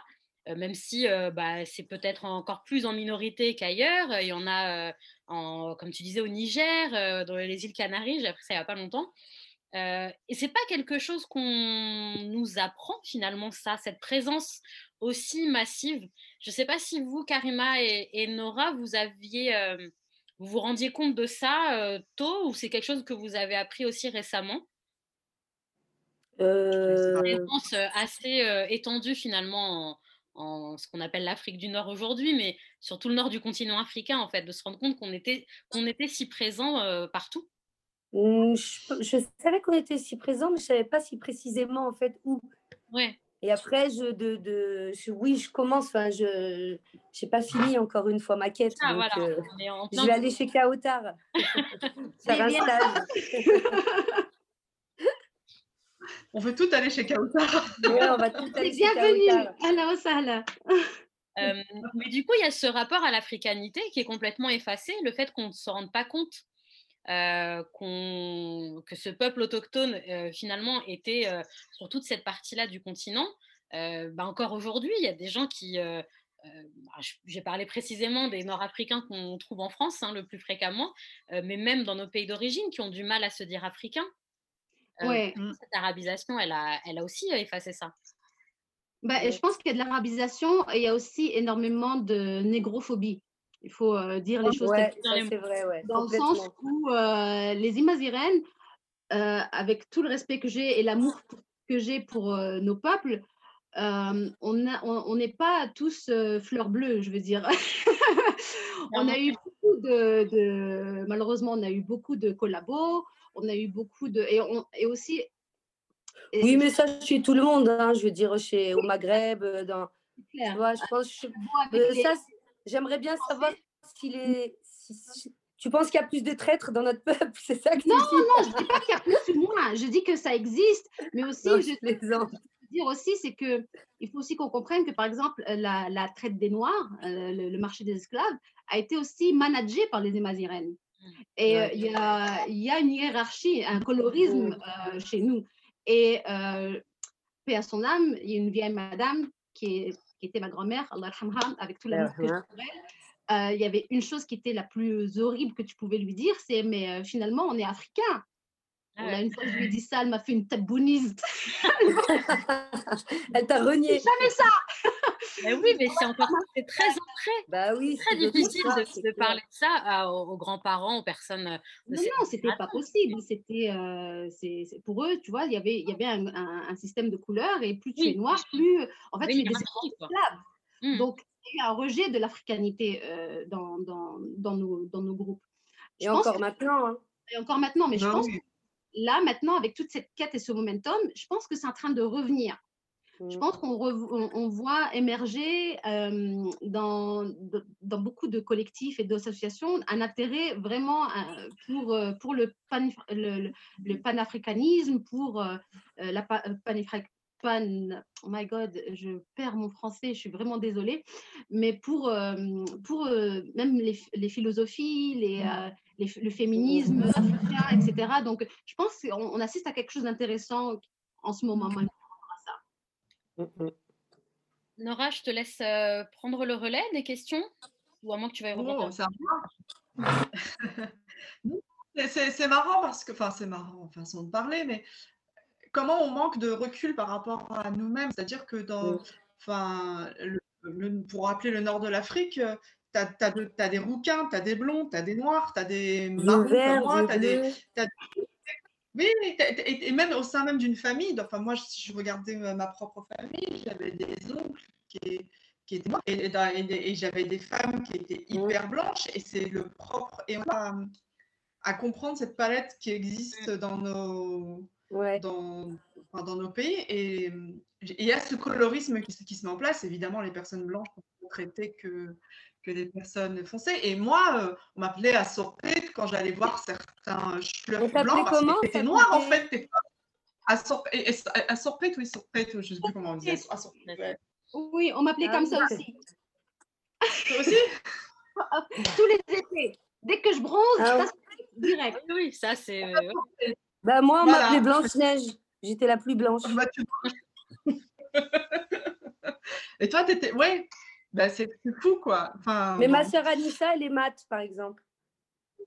même si bah, c'est peut-être encore plus en minorité qu'ailleurs. Il y en a, en, comme tu disais, au Niger, dans les îles Canaries, j'ai appris ça il n'y a pas longtemps. Euh, et c'est pas quelque chose qu'on nous apprend finalement ça, cette présence aussi massive. Je sais pas si vous, Karima et, Nora, vous aviez, vous vous rendiez compte de ça tôt ou c'est quelque chose que vous avez appris aussi récemment? Euh... Une présence assez étendue finalement en, ce qu'on appelle l'Afrique du Nord aujourd'hui, mais sur tout le nord du continent africain en fait, de se rendre compte qu'on était, qu'on était si présent partout. Mmh, je, savais qu'on était si présent, mais je ne savais pas si précisément en fait où. Ouais. Et après, je, de, de, oui, je commence. Enfin, je n'ai pas fini encore une fois ma quête. Ah, voilà. Euh, je vais aller chez Kaotar. faire un stage. on veut tout aller chez Kaotar. Ouais, on va tout aller Bienvenue. Euh, mais du coup, il y a ce rapport à l'africanité qui est complètement effacé, le fait qu'on ne se rende pas compte euh, que ce peuple autochtone euh, finalement était euh, sur toute cette partie-là du continent. Bah, encore aujourd'hui, il y a des gens qui... Bah, j'ai parlé précisément des Nord-Africains qu'on trouve en France hein, le plus fréquemment, mais même dans nos pays d'origine qui ont du mal à se dire africains. Ouais. Cette arabisation, elle a, elle a aussi effacé ça. Bah, je pense qu'il y a de l'arabisation et il y a aussi énormément de négrophobie. Il faut euh, dire les choses ouais, c'est vrai, ouais, Dans le sens où euh, les Imazirènes, euh, avec tout le respect que j'ai et l'amour que j'ai pour nos peuples, on n'est on, pas tous fleurs bleues, je veux dire. on a eu beaucoup de, Malheureusement, on a eu beaucoup de collabos, on a eu beaucoup de. Et, on, et aussi. oui, mais ça, chez tout le monde, hein, je veux dire, chez, au Maghreb, dans. Tu vois, je pense. ça, J'aimerais bien savoir s'il est. tu penses qu'il y a plus de traîtres dans notre peuple C'est ça que Non, non, je ne dis pas qu'il y a plus ou moins. Je dis que ça existe, mais aussi, je, je dire aussi, c'est que il faut aussi qu'on comprenne que, par exemple, la, traite des Noirs, euh, le, marché des esclaves, a été aussi managé par les Émazirènes. Et euh, il y, a, y, a, une hiérarchie, un colorisme euh, chez nous. Et paix à son âme, il y a une vieille madame qui est qui était ma grand-mère, Allah avec tout que pour elle, euh, il y avait une chose qui était la plus horrible que tu pouvais lui dire, c'est mais euh, finalement on est africain. Ah une fois je lui ai dit ça, elle m'a fait une tabounise. elle t'a renié. Jamais ça. Mais oui, mais c'est encore c'est très ancré. Bah oui, c'est très difficile de, parler de ça aux, grands-parents, aux personnes. Euh, non, non, c'était pas possible. C'était, c'est, pour eux, tu vois, il y avait, il y avait un, un, système de couleurs et plus tu es noir, plus, en fait, tu es esclaves. Mmh. Donc, il y a un rejet de l'africanité dans, dans, dans, nos, dans nos groupes. et encore maintenant. Hein. Et encore maintenant, mais je pense que là, maintenant, avec toute cette quête et ce momentum, je pense que c'est en train de revenir. Je pense qu'on on, voit émerger euh, dans, dans, beaucoup de collectifs et d'associations un intérêt vraiment euh, pour, euh, pour le, le, panafricanisme, pour la panafricanisme pan, oh my god, je perds mon français, je suis vraiment désolée, mais pour, pour même les, les philosophies, les, le féminisme africain, etc. Donc, je pense qu'on assiste à quelque chose d'intéressant en ce moment. Nora, je te laisse euh, prendre le relais des questions ou à moins que tu veuilles oh, c'est marrant parce que, enfin, c'est marrant, façon de parler, mais comment on manque de recul par rapport à nous-mêmes? C'est-à-dire que dans, enfin, pour rappeler le nord de l'Afrique, tu as, des rouquins, tu as des blonds, tu as des noirs, tu as des marrons comme moi, tu as des. Oui, et, même au sein même d'une famille, enfin moi, si je regardais ma propre famille, j'avais des oncles qui, qui étaient noirs et, j'avais des femmes qui étaient hyper blanches et c'est le propre. Et on a à comprendre cette palette qui existe dans nos, dans, dans nos pays. Et il y a ce colorisme qui, qui, se met en place. Évidemment, les personnes blanches sont traitées que que des personnes foncées. Et moi, euh, on m'appelait à Sorpet quand j'allais voir certains fleurs blancs parce qu'ils étaient noirs en fait. À Sorpet, à Sorpet, oui, Sorpet, je ne sais plus comment on disait. Oui, on m'appelait ah comme ça aussi. Toi aussi? Tous les étés. Dès que je bronze, ah, je passe direct. Oui, ça c'est. Bah, moi, on m'appelait Blanche-Neige. J'étais la plus blanche. Bah, Et toi, tu étais. Ouais, bah, c'est fou, quoi. Enfin, Mais ma sœur Anissa, elle est maths, par exemple.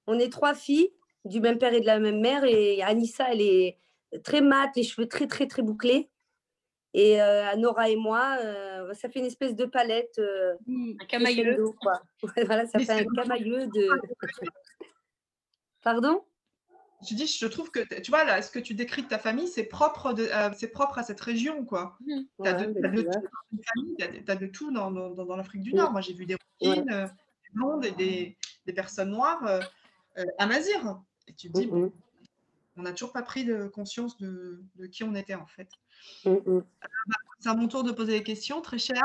On est trois filles du même père et de la même mère. Et Anissa, elle est très mat, les cheveux très, très, très bouclés. Et euh, Nora et moi, euh, ça fait une espèce de palette. Euh, mmh, un camailleux. Quoi. voilà, ça fait un camailleux de. Pardon? Je dis, je trouve que, tu vois, là, ce que tu décris de ta famille, c'est propre, de, c'est propre à cette région, quoi. Mmh. Tu as, de tout dans, dans, dans l'Afrique du Nord. Moi, j'ai vu des routines, des blondes et des, des personnes noires euh, à Mazir. Et tu te dis, bon, on n'a toujours pas pris de conscience de, qui on était en fait. Euh, c'est à mon tour de poser des questions, très cher.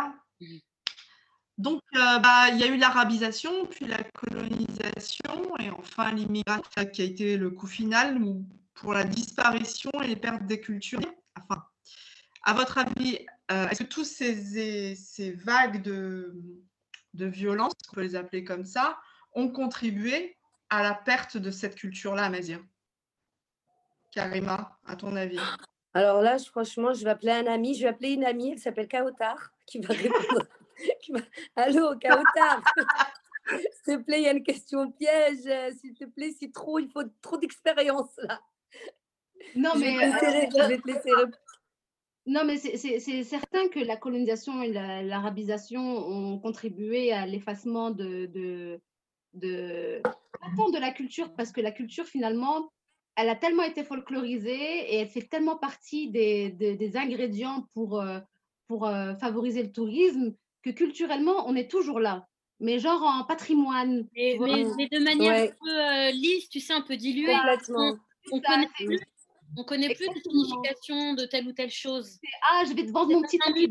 Donc, euh, bah, il y a eu l'arabisation, puis la colonisation, et enfin l'immigration qui a été le coup final pour la disparition et les pertes des cultures. Enfin, à votre avis, est-ce que tous ces, ces vagues de, de violence, on peut les appeler comme ça, ont contribué à la perte de cette culture-là à Mazir Karima, à ton avis? Alors là, franchement, je vais appeler un ami. Je vais appeler une amie, elle s'appelle Kaotar, qui va répondre. Allô, Kaotar S'il te plaît, il y a une question piège. S'il te plaît, c'est trop, il faut trop d'expérience là. Non, mais je vais te laisser répondre. Non, mais c'est certain que la colonisation et l'arabisation ont contribué à l'effacement de, de, pas de la culture, parce que la culture, finalement, elle a tellement été folklorisée et elle fait tellement partie des, des, ingrédients pour, euh, pour euh, favoriser le tourisme que culturellement, on est toujours là. Mais genre en patrimoine. mais, de manière un peu euh, lisse, tu sais, un peu diluée. Complètement. On, connaît plus, on connaît plus la signification de telle ou telle chose. Ah, je vais te vendre mon petit tapis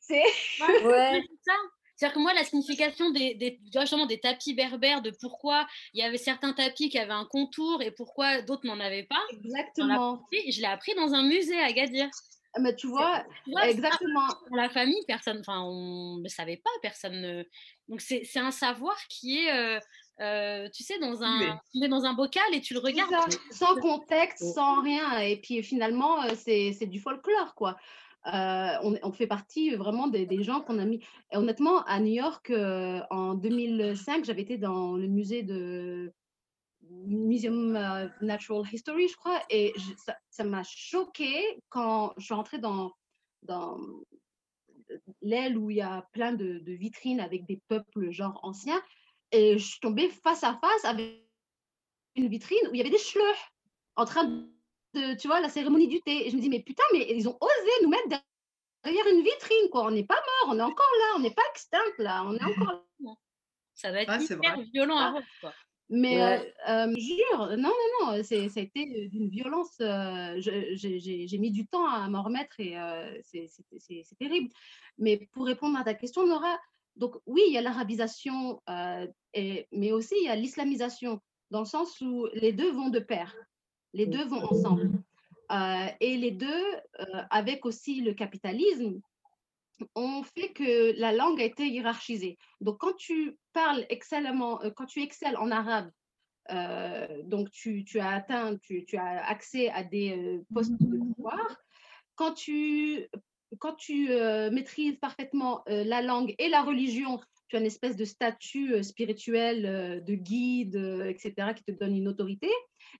C'est ouais. ça. C'est-à-dire que moi, la signification des, des, des tapis berbères, de pourquoi il y avait certains tapis qui avaient un contour et pourquoi d'autres n'en avaient pas. Exactement. Je l'ai appris dans un musée à Gadir. Ah, mais tu vois, exactement. Dans la famille, personne, enfin, on ne savait pas, personne ne. Donc, c'est un savoir qui est, euh, euh, tu sais, dans un, tu mets dans un bocal et tu le regardes. Sans contexte, sans rien. Et puis, finalement, euh, c'est du folklore, quoi. Euh, on, fait partie vraiment des, gens qu'on a mis. honnêtement, à New York, en 2005, j'avais été dans le musée de Museum of Natural History, je crois, et ça m'a choqué quand je suis rentrée dans, dans l'aile où il y a plein de, vitrines avec des peuples genre anciens, et je suis tombée face à face avec une vitrine où il y avait des schleurs en train de tu vois, la cérémonie du thé. Et je me dis, mais putain, mais ils ont osé nous mettre derrière une vitrine, quoi. On n'est pas mort, on est encore là, on n'est pas extinct, là, on est encore là. Ça va être hyper violent à voir, quoi. Mais euh, euh, jure, non, non, non, ça a été d'une violence. Euh, j'ai mis du temps à m'en remettre et c'est terrible. Mais pour répondre à ta question, Nora, donc oui, il y a l'arabisation, mais aussi il y a l'islamisation, dans le sens où les deux vont de pair. Les deux vont ensemble. Euh, et les deux, euh, avec aussi le capitalisme, ont fait que la langue a été hiérarchisée. Donc, quand tu parles excellemment, euh, quand tu excelles en arabe, donc tu, tu, as atteint, tu, tu, as accès à des postes de pouvoir. Quand tu, quand tu maîtrises parfaitement la langue et la religion, tu as une espèce de statut spirituel de guide, etc., qui te donne une autorité.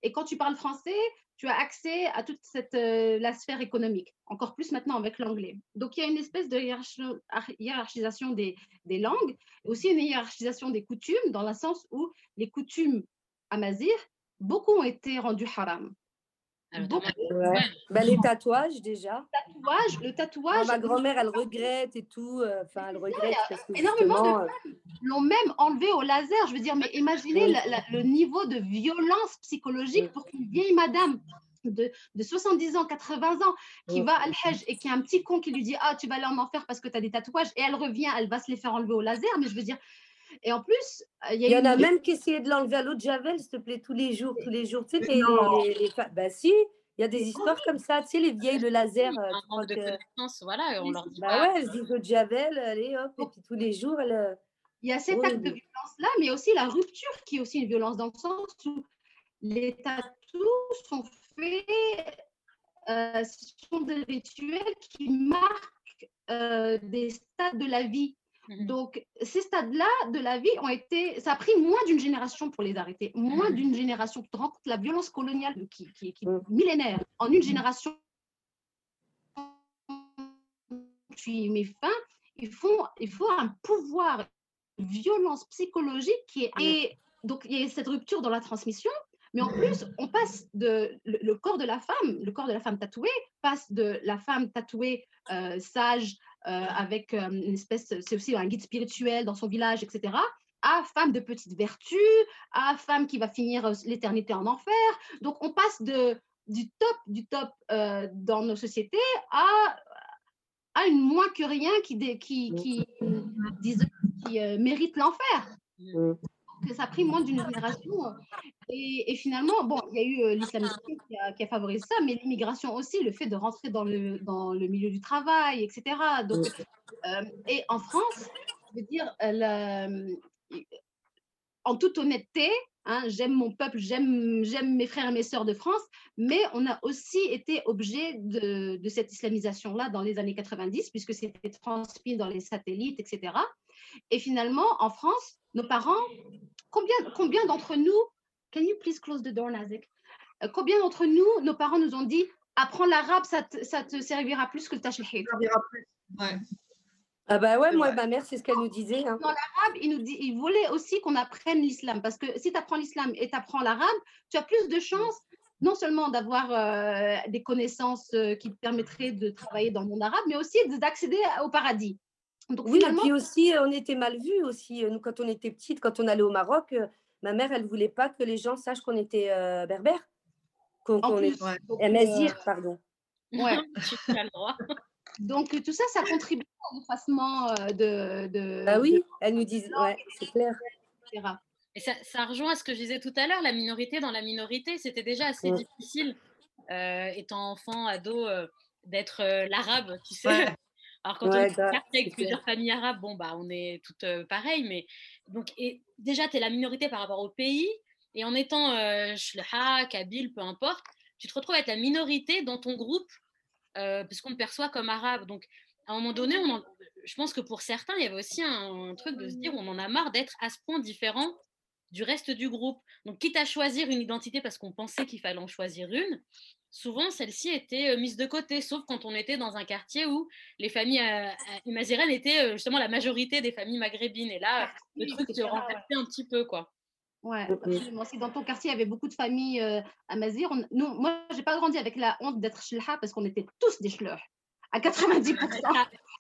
Et quand tu parles français, tu as accès à toute cette, euh, la sphère économique, encore plus maintenant avec l'anglais. Donc, il y a une espèce de hiérarchisation des, des langues, aussi une hiérarchisation des coutumes, dans le sens où les coutumes à Mazir, beaucoup ont été rendues haram. Bah, les tatouages déjà. Le tatouage, le tatouage. ma grand-mère, elle regrette et tout. Euh, enfin, elle regrette parce que énormément de femmes l'ont même enlevé au laser. Je veux dire, mais imaginez le niveau de violence psychologique pour qu'une vieille madame de, de, 70 ans, 80 ans, qui va à l'Hajj et qui a un petit con qui lui dit Ah, tu vas aller en enfer parce que tu as des tatouages, et elle revient, elle va se les faire enlever au laser. Mais je veux dire, et en plus, il y, en a même qui essayaient de l'enlever à l'eau de Javel, s'il te plaît, tous les jours, tous les jours. Tu sais, les, les, bah si, il y a des histoires comme ça. Tu sais, les vieilles, le laser. Un euh, manque de connaissances, voilà, on leur dit bah ouais, elles disent l'eau de Javel, allez hop, et puis tous les jours, elle... Euh, il y a cet acte de violence-là, mais aussi la rupture qui est aussi une violence dans le sens où les tatous sont faits, euh, ce sont des rituels qui marquent des stades de la vie. Mmh Donc, ces stades-là de la vie ont été. Ça a pris moins d'une génération pour les arrêter. Moins mmh d'une génération. Tu te rends compte la violence coloniale qui, qui, est mmh. millénaire. En une génération, tu mets fin. Il faut, il faut un pouvoir, violence psychologique qui est. Et donc, il y a cette rupture dans la transmission. Mais en plus, on passe de le, corps de la femme, le corps de la femme tatouée passe de la femme tatouée euh, sage, avec euh, une espèce, c'est aussi un guide spirituel dans son village, etc., à femme de petite vertu, à femme qui va finir euh, l'éternité en enfer. Donc, on passe de, du top du top dans nos sociétés à, à une moins que rien qui, qui, qui, qui mérite l'enfer. Que ça a pris moins d'une génération. Euh, et, finalement, bon, il y a eu euh, l'islamisation qui a, favorisé ça, mais l'immigration aussi, le fait de rentrer dans le, dans le milieu du travail, etc. Donc, euh, et en France, je veux dire, en toute honnêteté, hein, j'aime mon peuple, j'aime mes frères et mes sœurs de France, mais on a aussi été objet de, de cette islamisation-là dans les années 90, puisque c'était transmis dans les satellites, etc. Et finalement, en France, nos parents, combien, combien d'entre nous, can you please close the door, Nazik? Euh, combien d'entre nous, nos parents nous ont dit, apprends l'arabe, ça, ça, te servira plus que le tachlihid. Ouais. Ah bah ouais, moi, ma mère, c'est ce qu'elle nous disait. Hein. Dans l'arabe, il nous dit, il voulait aussi qu'on apprenne l'islam, parce que si tu apprends l'islam et tu apprends l'arabe, tu as plus de chances non seulement d'avoir euh, des connaissances euh, qui te permettraient de travailler dans le monde arabe, mais aussi d'accéder au paradis oui, et puis aussi, on était mal vus aussi. Nous, quand on était petite, quand on allait au Maroc, ma mère, elle voulait pas que les gens sachent qu'on était berbère. Qu'on est ouais. pardon. Ouais, Donc, tout ça, ça contribue à l'effacement de, de. Ah oui, elle nous disent, ouais, c'est clair. Et ça, ça, rejoint à ce que je disais tout à l'heure, la minorité dans la minorité, c'était déjà assez difficile, étant enfant, ado, d'être l'arabe, tu sais. Alors quand on est avec plusieurs familles arabes, bon bah on est toutes pareilles, mais donc et déjà tu es la minorité par rapport au pays et en étant euh, Shlaha, Kabyle, peu importe, tu te retrouves à être la minorité dans ton groupe parce qu'on te perçoit comme arabe. Donc à un moment donné, on je pense que pour certains, il y avait aussi un, truc de se dire on en a marre d'être à ce point différent du reste du groupe. Donc quitte à choisir une identité parce qu'on pensait qu'il fallait en choisir une, souvent celle-ci était mise de côté, sauf quand on était dans un quartier où les familles imazirènes étaient justement la majorité des familles maghrébines. Et là, ah, le truc se renversait un petit peu, quoi. Ouais, absolument. Si dans ton quartier, il y avait beaucoup de familles euh, amazir, nous, moi, j'ai pas grandi avec la honte d'être shlha parce qu'on était tous des shleurs à 90%.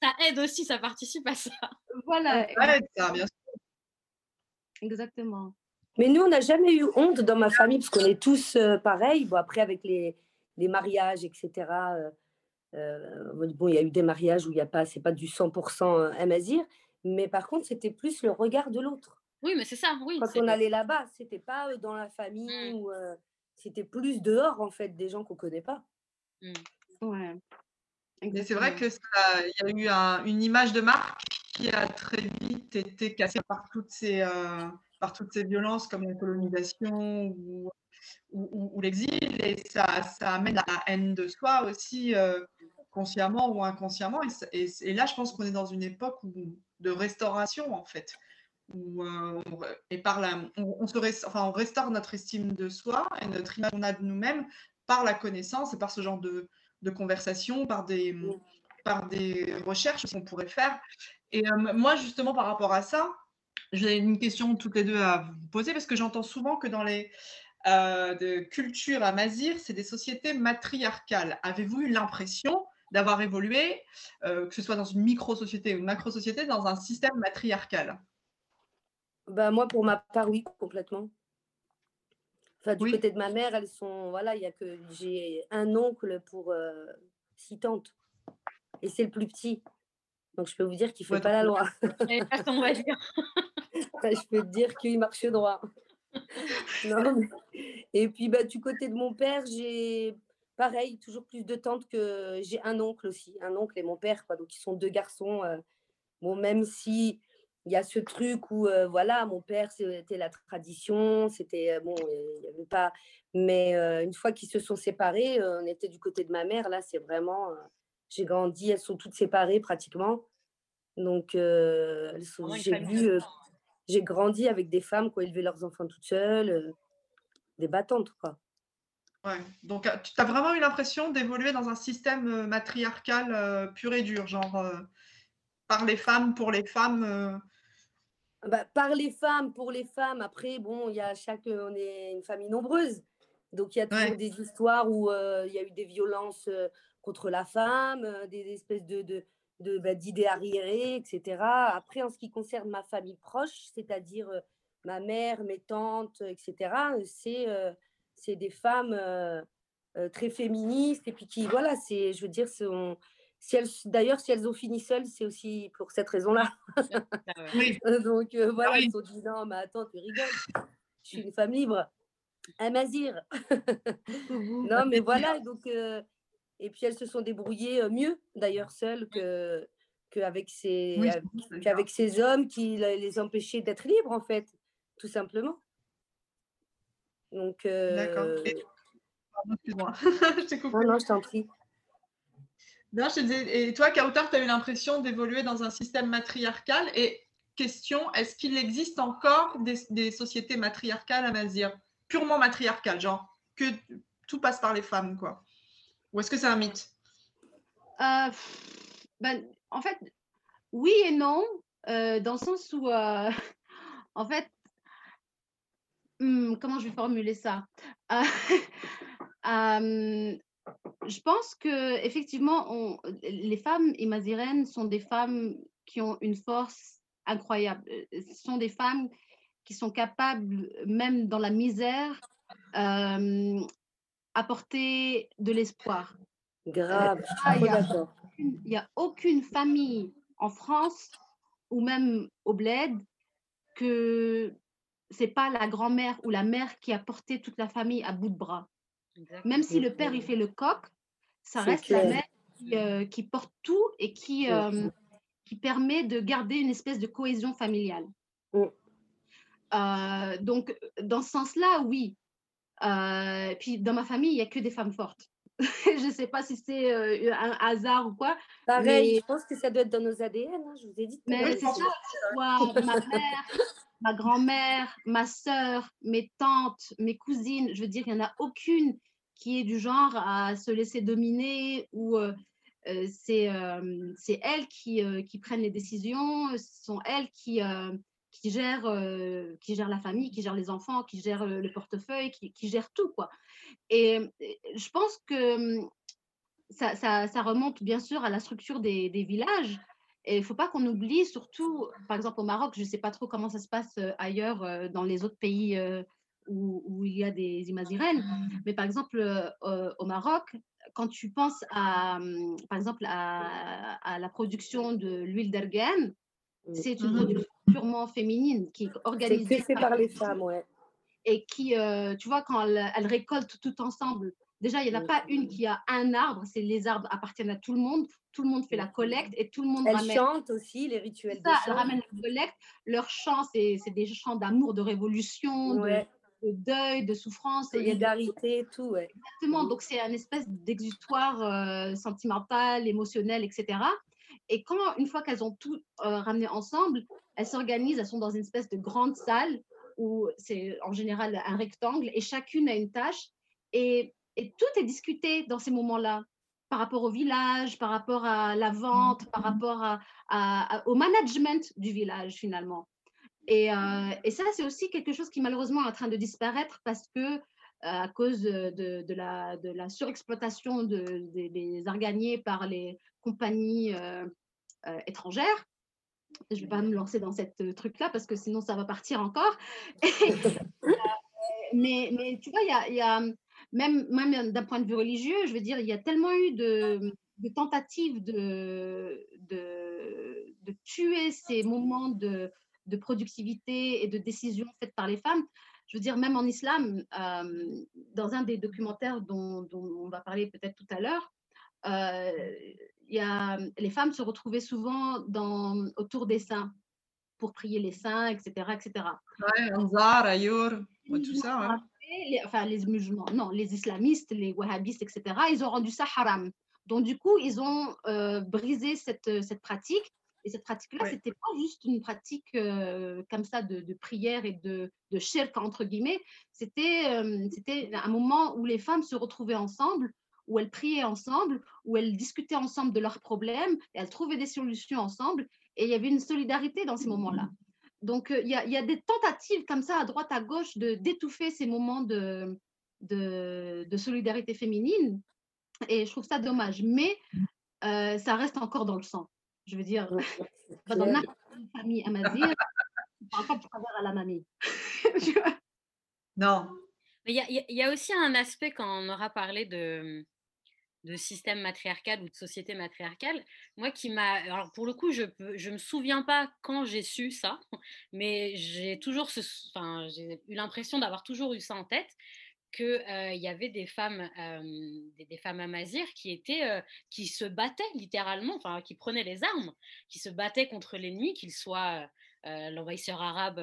ça, aide aussi, ça participe à ça. Voilà. Ça aide, ça, bien sûr. Exactement. Mais nous, on n'a jamais eu honte dans ma famille parce qu'on est tous pareils. Bon, après, avec les, les mariages, etc. Euh, euh, bon, il y a eu des mariages où il n'y a pas, c'est pas du 100% amazir, mais par contre, c'était plus le regard de l'autre. Oui, mais c'est ça, oui. Quand on allait là-bas, c'était pas dans la famille mmh. ou c'était plus dehors en fait des gens qu'on connaît pas. Mmh. Ouais. Et c'est vrai que il y a eu une image de marque qui a très vite été cassée par toutes ces, euh, par toutes ces violences comme la colonisation ou ou, l'exil, et ça, ça, amène à la haine de soi aussi, euh, consciemment ou inconsciemment. Et, là, je pense qu'on est dans une époque de restauration, en fait. Où, euh, et par la, on, se enfin, on restaure notre estime de soi et notre image qu'on a de nous-mêmes par la connaissance et par ce genre de, de conversation, par des, par des recherches qu'on pourrait faire. Et euh, moi, justement, par rapport à ça, j'ai une question toutes les deux à vous poser parce que j'entends souvent que dans les, euh, de culture à Mazir, c'est des sociétés matriarcales. Avez-vous eu l'impression d'avoir évolué, euh, que ce soit dans une micro-société ou une macro-société, dans un système matriarcal? Bah, Moi, pour ma part, oui, complètement. Enfin, du côté de ma mère, elles sont. Voilà, il y a que. J'ai un oncle pour euh, six tantes. Et c'est le plus petit. Donc, je peux vous dire qu'il ne fait pas la loi. on va dire. je peux te dire qu'il marche droit. non, Et puis, bah, du côté de mon père, j'ai pareil, toujours plus de tantes que j'ai un oncle aussi, un oncle et mon père, quoi. Donc, ils sont deux garçons. Euh, bon, même si il y a ce truc où, euh, voilà, mon père, c'était la tradition, c'était, euh, bon, il n'y avait pas. Mais une fois qu'ils se sont séparés, on était du côté de ma mère, là, c'est vraiment. j'ai grandi, elles sont toutes séparées pratiquement. Donc, j'ai vu, j'ai grandi avec des femmes qui ont élevé leurs enfants toutes seules, des battantes, quoi. Ouais. Donc, tu as vraiment eu l'impression d'évoluer dans un système matriarcal pur et dur, genre par les femmes, pour les femmes bah, Par les femmes, pour les femmes. Après, bon, il y a chaque. On est une famille nombreuse. Donc, il y a toujours des histoires où il y a eu des violences contre la femme, des espèces de, de, de bah, d'idées arriérées, etc. Après, en ce qui concerne ma famille proche, c'est-à-dire ma mère, mes tantes, etc., c'est c'est des femmes euh, euh, très féministes et puis qui, voilà, c'est, je veux dire, sont, si elles, d'ailleurs, si elles ont fini seules, c'est aussi pour cette raison-là. Ah donc euh, voilà, ils ont dit non, mais attends, tu rigoles, je suis une femme libre. Un mazir. non, mais voilà, donc, et puis elles se sont débrouillées mieux, d'ailleurs, seules que qu'avec ces, qu'avec ces hommes qui les empêchaient d'être libres, en fait, tout simplement. Donc. D'accord. Euh, excuse-moi. je t'ai coupé. Non, non, je t'en prie. Non, je te disais, et toi, Kautar, tu as eu l'impression d'évoluer dans un système matriarcal? Et question, est-ce qu'il existe encore des, sociétés matriarcales à Mazir Purement matriarcales, genre que tout passe par les femmes, quoi Ou est-ce que c'est un mythe? Euh, ben, En fait, oui et non, euh, dans le sens où, en fait, Mmh, comment je vais formuler ça? Euh, Je pense que effectivement, les femmes imazirènes sont des femmes qui ont une force incroyable. Euh, ce sont des femmes qui sont capables, même dans la misère, euh, apporter de l'espoir. Grave. il n'y a, aucune famille en France ou même au bled que c'est pas la grand-mère ou la mère qui a porté toute la famille à bout de bras. Même si le père il fait le coq, ça reste la mère euh, qui, porte tout et qui, euh, qui permet de garder une espèce de cohésion familiale. Euh, donc, dans ce sens-là, oui. Puis, dans ma famille, il n'y a que des femmes fortes. je ne sais pas si c'est un hasard ou quoi. Pareil, je pense que ça doit être dans nos ADN. Hein, je vous ai dit. Mais c'est ça. ma mère, ma grand-mère, ma sœur, mes tantes, mes cousines, je veux dire, il n'y en a aucune qui est du genre à se laisser dominer ou euh, euh, euh, c'est elles qui, qui, prennent les décisions, ce sont elles qui, qui, gèrent, qui gèrent la famille, qui gèrent les enfants, qui gèrent le, portefeuille, qui, qui, gèrent tout. Quoi. Et je pense que hum, ça, ça, ça, remonte bien sûr à la structure des, des villages et il ne faut pas qu'on oublie, surtout, par exemple au Maroc, je ne sais pas trop comment ça se passe euh, ailleurs euh, dans les autres pays euh, où, où, il y a des imazirènes, mais par exemple au Maroc, quand tu penses à, hum, par exemple à, à la production de l'huile d'ergen, c'est une production purement féminine qui est organisée fait par, les femmes, ouais. Et qui, tu vois, quand elles, elles récoltent tout ensemble Déjà, il n'y en a pas une qui a un arbre, c'est les arbres appartiennent à tout le monde, tout le monde fait la collecte et tout le monde Elles ramène. chantent aussi les rituels ça, Elles ramènent la collecte. Leurs chants, c'est des chants d'amour, de révolution, de, deuil, de souffrance. Solidarité, tout, ouais. Exactement. Donc, c'est un espèce d'exutoire euh, sentimental, émotionnel, etc. Et quand, une fois qu'elles ont tout euh, ramené ensemble, elles s'organisent, elles sont dans une espèce de grande salle où c'est en général un rectangle et chacune a une tâche. Et tout est discuté dans ces moments-là, par rapport au village, par rapport à la vente, par rapport au management du village finalement. Et, euh, et ça, c'est aussi quelque chose qui malheureusement est en train de disparaître parce que euh, à cause de, de, la, de la surexploitation de, des arganiers par les compagnies euh, étrangères. Je ne vais pas me lancer dans cette truc-là parce que sinon ça va partir encore. mais, mais tu vois, il y y a même, même d'un point de vue religieux, je veux dire, il y a tellement eu de, tentatives de, de, de, tuer ces moments de, de, productivité et de décision faites par les femmes. Je veux dire, même en islam, euh, dans un des documentaires dont, on va parler peut-être tout à l'heure, euh, y a, les femmes se retrouvaient souvent dans, autour des saints pour prier les saints, etc. etc. Ouais, Anzar, Ayour, tout ça. Ouais les, enfin les musulmans, non, les islamistes, les wahhabistes, etc., ils ont rendu ça haram. Donc, du coup, ils ont brisé cette, cette pratique. Et cette pratique-là, ce n'était pas juste une pratique comme ça de, de, prière et de, de shirk, entre guillemets. C'était c'était un moment où les femmes se retrouvaient ensemble, où elles priaient ensemble, où elles discutaient ensemble de leurs problèmes, et elles trouvaient des solutions ensemble. Et il y avait une solidarité dans ces moments-là. Donc, il y, a, y, a des tentatives comme ça, à droite, à gauche, de d'étouffer ces moments de, de, de, solidarité féminine. Et je trouve ça dommage. Mais ça reste encore dans le sang. Je veux dire, dans n'importe quelle famille amazigh, on ne parle pas de travers à la mamie. non. Mais il y, y, a aussi un aspect quand on aura parlé de, de système matriarcal ou de société matriarcale, moi qui m'a... Alors pour le coup, je ne je me souviens pas quand j'ai su ça, mais j'ai toujours ce... enfin, j'ai eu l'impression d'avoir toujours eu ça en tête qu'il euh, y avait des femmes, euh, des, des, femmes amazirs qui étaient, euh, qui se battaient littéralement, enfin qui prenaient les armes, qui se battaient contre l'ennemi, qu'il soit l'envahisseur arabe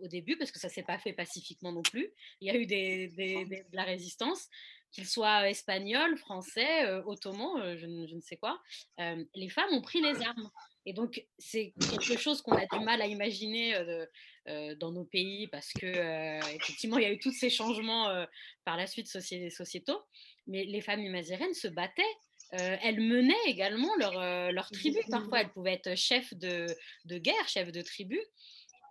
au début, parce que ça s'est pas fait pacifiquement non plus. Il y a eu des, des, de la résistance, qu'il soit espagnol, français, ottoman, je, je, ne sais quoi. les femmes ont pris les armes. Et donc, c'est quelque chose qu'on a du mal à imaginer euh, euh, dans nos pays parce que, euh, effectivement, il y a eu tous ces changements par la suite sociétaux. Mais les femmes imazirènes se battaient. elles menaient également leur, tribu. Parfois, elles pouvaient être chefs de, guerre, chefs de tribu.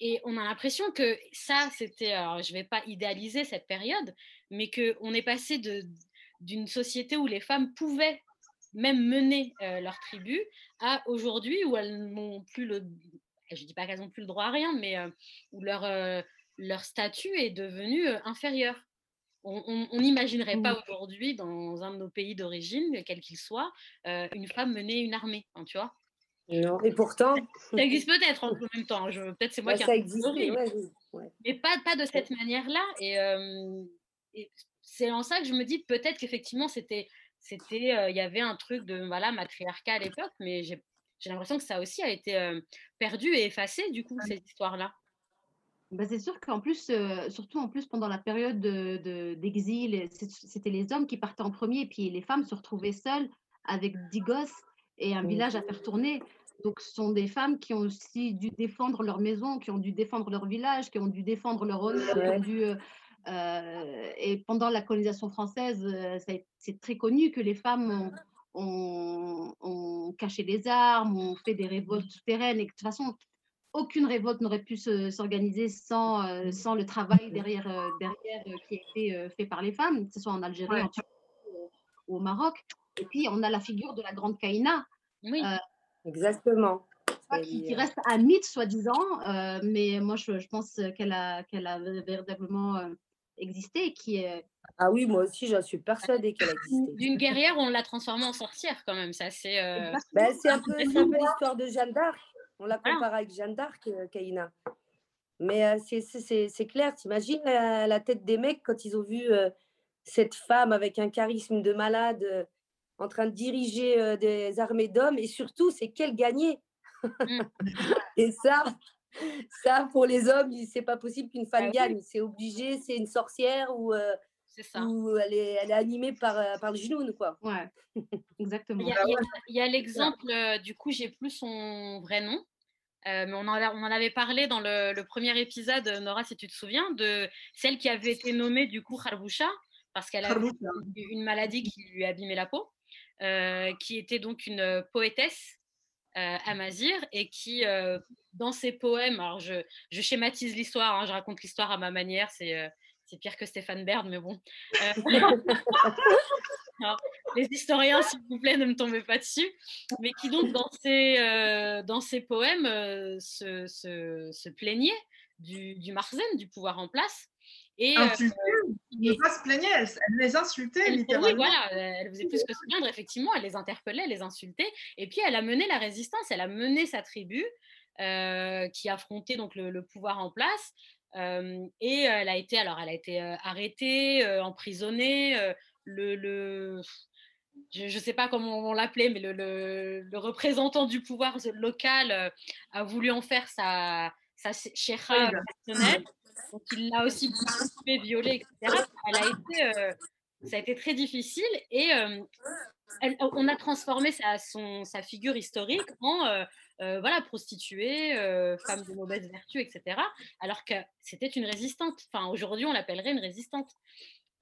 Et on a l'impression que ça, c'était, je ne vais pas idéaliser cette période, mais qu'on est passé d'une société où les femmes pouvaient même mener leur tribu, à aujourd'hui où elles n'ont plus le, je dis pas qu'elles n'ont plus le droit à rien, mais où leur, leur statut est devenu inférieur. On n'imaginerait pas aujourd'hui, dans un de nos pays d'origine, quel qu'il soit, une femme mener une armée, hein, tu vois. Non, et pourtant. Ça existe peut-être en même temps. Peut-être c'est moi qui Ça existe, ouais, ouais. Mais pas, pas de cette manière-là. Et, et c'est en ça que je me dis peut-être qu'effectivement, c'était c'était, il y avait un truc de voilà matriarcat à l'époque, mais j'ai l'impression que ça aussi a été perdu et effacé du coup cette histoire-là. Bah, c'est sûr qu'en plus, surtout en plus pendant la période d'exil, de, c'était les hommes qui partaient en premier, et puis les femmes se retrouvaient seules avec dix gosses et un village à faire tourner. Donc, ce sont des femmes qui ont aussi dû défendre leur maison, qui ont dû défendre leur village, qui ont dû défendre leur honneur, qui ont dû euh, et pendant la colonisation française, euh, c'est très connu que les femmes ont, ont, caché des armes, ont fait des révoltes souterraines et que de toute façon, aucune révolte n'aurait pu s'organiser sans, euh, sans le travail derrière, derrière qui a été fait par les femmes, que ce soit en Algérie, en Turquie ou au Maroc. Et puis, on a la figure de la grande Kaïna. Oui, exactement. Qui, reste un mythe, soi-disant, mais moi, je, je pense qu'elle a, qu'elle a véritablement existé qui est. Ah oui, moi aussi, j'en suis persuadée qu'elle existait. D'une guerrière, on l'a transformée en sorcière quand même. Ça, c'est. Euh... Ben, c'est un peu, l'histoire de Jeanne d'Arc. On la compare avec Jeanne d'Arc, euh, Kaina. Mais euh, c'est clair, t'imagines la, la, tête des mecs quand ils ont vu euh, cette femme avec un charisme de malade euh, en train de diriger euh, des armées d'hommes et surtout, c'est qu'elle gagnait. Mmh. et ça, ça, pour les hommes, c'est pas possible qu'une femme ah gagne. C'est obligé, c'est une sorcière ou, euh, ou elle, est, elle est animée par, euh, par le genou, quoi. Ouais, exactement. Il y a, l'exemple, euh, du coup, j'ai plus son vrai nom. mais on en, on en, avait parlé dans le, le, premier épisode, Nora, si tu te souviens, de celle qui avait été nommée du coup Kharboucha, parce qu'elle avait une maladie qui lui abîmait la peau, qui était donc une poétesse euh, Amazir et qui, euh, dans ses poèmes, alors je, je schématise l'histoire, hein, je raconte l'histoire à ma manière, c'est euh, pire que Stéphane Baird, mais bon. les historiens, s'il vous plaît, ne me tombez pas dessus. Mais qui donc, dans ses, dans ses poèmes, se, se, se, plaignait du, du Marzen, du pouvoir en place. Et, Insulter, euh, pas se plaigner, elle, les insultait littéralement. Oui, voilà, elle faisait plus que se plaindre, effectivement, elle les interpellait, elle les insultait, et puis elle a mené la résistance, elle a mené sa tribu euh, qui affrontait donc le, le, pouvoir en place, euh, et elle a été, alors elle a été euh, arrêtée, euh, emprisonnée, le, le je ne sais pas comment on l'appelait, mais le, le, le, représentant du pouvoir local a voulu en faire sa, sa chéra personnelle. Donc il l'a aussi violer, etc. Elle a été, euh, ça a été très difficile. Et euh, on a transformé sa, son, sa figure historique en euh, voilà, prostituée, femme de mauvaise vertu, etc. Alors que c'était une résistante. Enfin, aujourd'hui, on l'appellerait une résistante.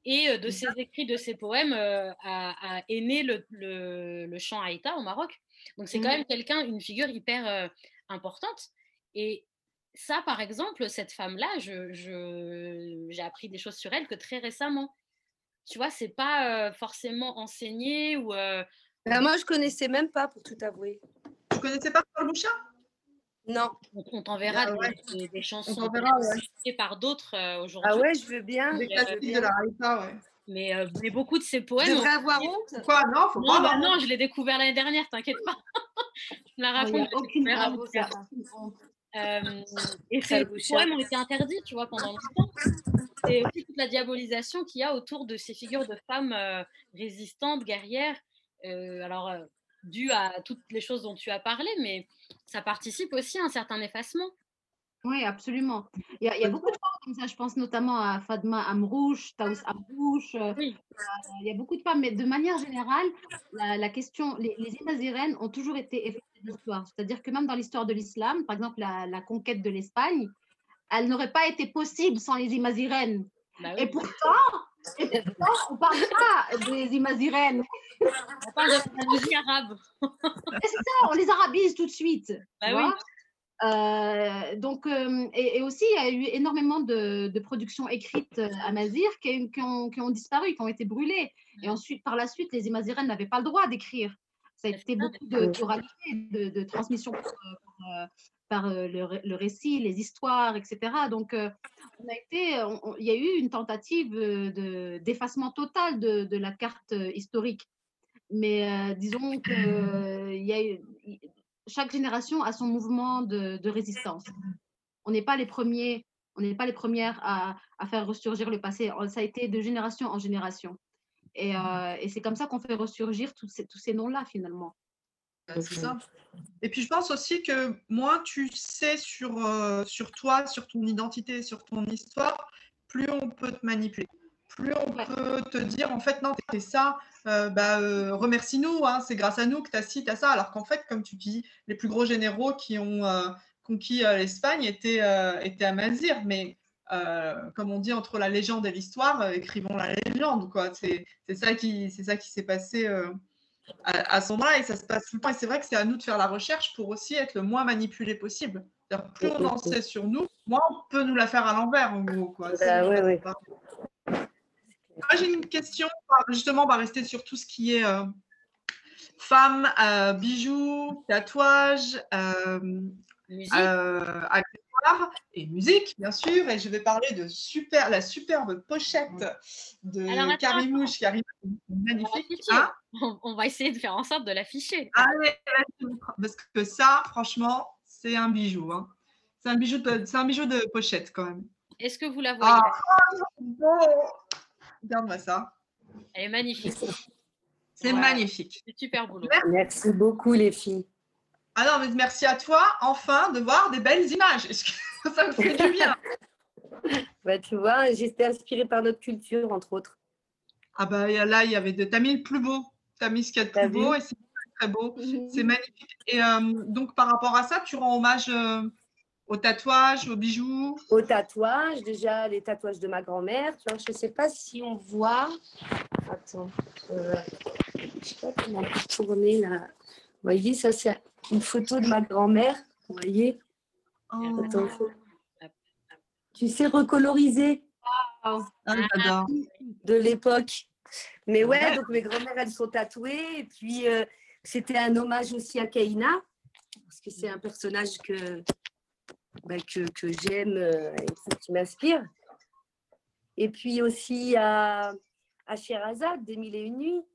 Et de ses écrits, de ses poèmes, a, est né le, le, chant Aïta au Maroc. Donc, c'est quand mmh. même quelqu'un, une figure hyper importante. Et ça, par exemple, cette femme-là, j'ai je, appris des choses sur elle que très récemment tu vois, c'est pas forcément enseigné ou. Bah, moi, je connaissais même pas, pour tout avouer. Tu connaissais pas Paul Bouchin Non. On, t'enverra ah des, chansons par d'autres aujourd'hui. Ah ouais, je veux bien. Mais, mais, beaucoup de ces poèmes. Tu devrais avoir honte? Quoi Non, faut non, bah non, je l'ai découvert l'année dernière, t'inquiète pas. je me la oh, raconte. aucune euh, et ces poèmes ont été interdits, tu vois, pendant longtemps. C'est aussi toute la diabolisation qu'il y a autour de ces figures de femmes euh, résistantes, guerrières. Euh, alors, euh, dû à toutes les choses dont tu as parlé, mais ça participe aussi à un certain effacement. Oui, absolument. Il y, a, beaucoup de femmes comme ça, je pense notamment à Fadma Amrouche, Taous Amrouche. il y a beaucoup de femmes, mais de manière générale, la, question, les, les ont toujours été l'histoire. C'est-à-dire que même dans l'histoire de l'islam, par exemple la, la conquête de l'Espagne, elle n'aurait pas été possible sans les Imazirènes. Bah et, pourtant, on ne parle pas des Imazirènes. On parle de la arabe. c'est ça, on les arabise tout de suite. Bah euh, donc, euh, et, aussi, il y a eu énormément de, de productions écrites à Mazir qui, qui, ont, qui, ont, disparu, qui ont été brûlées. Et ensuite, par la suite, les Imazirènes n'avaient pas le droit d'écrire. Ça a été beaucoup de, de, de transmission pour, euh, par euh, le, récit, les histoires, etc. Donc, euh, on a été, il y a eu une tentative euh, de, d'effacement total de, la carte historique. Mais disons que il y a chaque génération a son mouvement de, de résistance. On n'est pas les premiers, on n'est pas les premières à, à, faire ressurgir le passé. Ça a été de génération en génération. Et, et c'est comme ça qu'on fait ressurgir tous ces, tous ces noms-là finalement. C'est ça. Et puis je pense aussi que moins tu sais sur, euh, sur toi, sur ton identité, sur ton histoire, plus on peut te manipuler. Plus on peut te dire, en fait, non, t'es ça, euh, bah, euh, remercie-nous, hein, c'est grâce à nous que tu as ci, tu as ça. Alors qu'en fait, comme tu dis, les plus gros généraux qui ont conquis l'Espagne étaient, étaient à Mazir. Mais comme on dit, entre la légende et l'histoire, écrivons la légende. C'est ça qui s'est passé à, ce moment-là et ça se passe tout le temps. Et c'est vrai que c'est à nous de faire la recherche pour aussi être le moins manipulé possible. Plus on en sait sur nous, moins on peut nous la faire à l'envers, en gros. Quoi. Bah, j'ai une question, justement, on va rester sur tout ce qui est euh, femmes, euh, bijoux, tatouages, euh, et musique, bien sûr. Et je vais parler de super, la superbe pochette de Karimouche qui arrive magnifique. Hein on, va essayer de faire en sorte de l'afficher. Allez, parce que ça, franchement, c'est un bijou. Hein. C'est un, bijou de, c'est un bijou de pochette quand même. Est-ce que vous la voyez? Ah, Regarde-moi ça. Elle est magnifique. C'est magnifique. C'est super boulot. Merci beaucoup les filles. Ah non, mais merci à toi, enfin, de voir des belles images. Ça me fait du bien. bah, tu vois, j'étais inspirée par notre culture, entre autres. Ah bah là, il y avait de... T'as mis le plus beau. T'as mis ce qu'il y a de plus beau et c'est très beau. Mhm. C'est magnifique. Et euh, donc, par rapport à ça, tu rends hommage euh, aux tatouages, aux bijoux? Aux tatouages, déjà les tatouages de ma grand-mère. Tu vois, je ne sais pas si on voit. Attends. Euh, je ne sais pas comment tourner là. Vous voyez, ça c'est une photo de ma grand-mère. Vous voyez oh. Tu sais recoloriser ah, de l'époque. Mais ouais, donc mes grand-mères, elles sont tatouées. Et puis, euh, c'était un hommage aussi à Kaina, parce que c'est un personnage que, bah, que, que j'aime euh, et qui m'inspire. Et puis aussi à, à Sherazade, des Mille et Une Nuits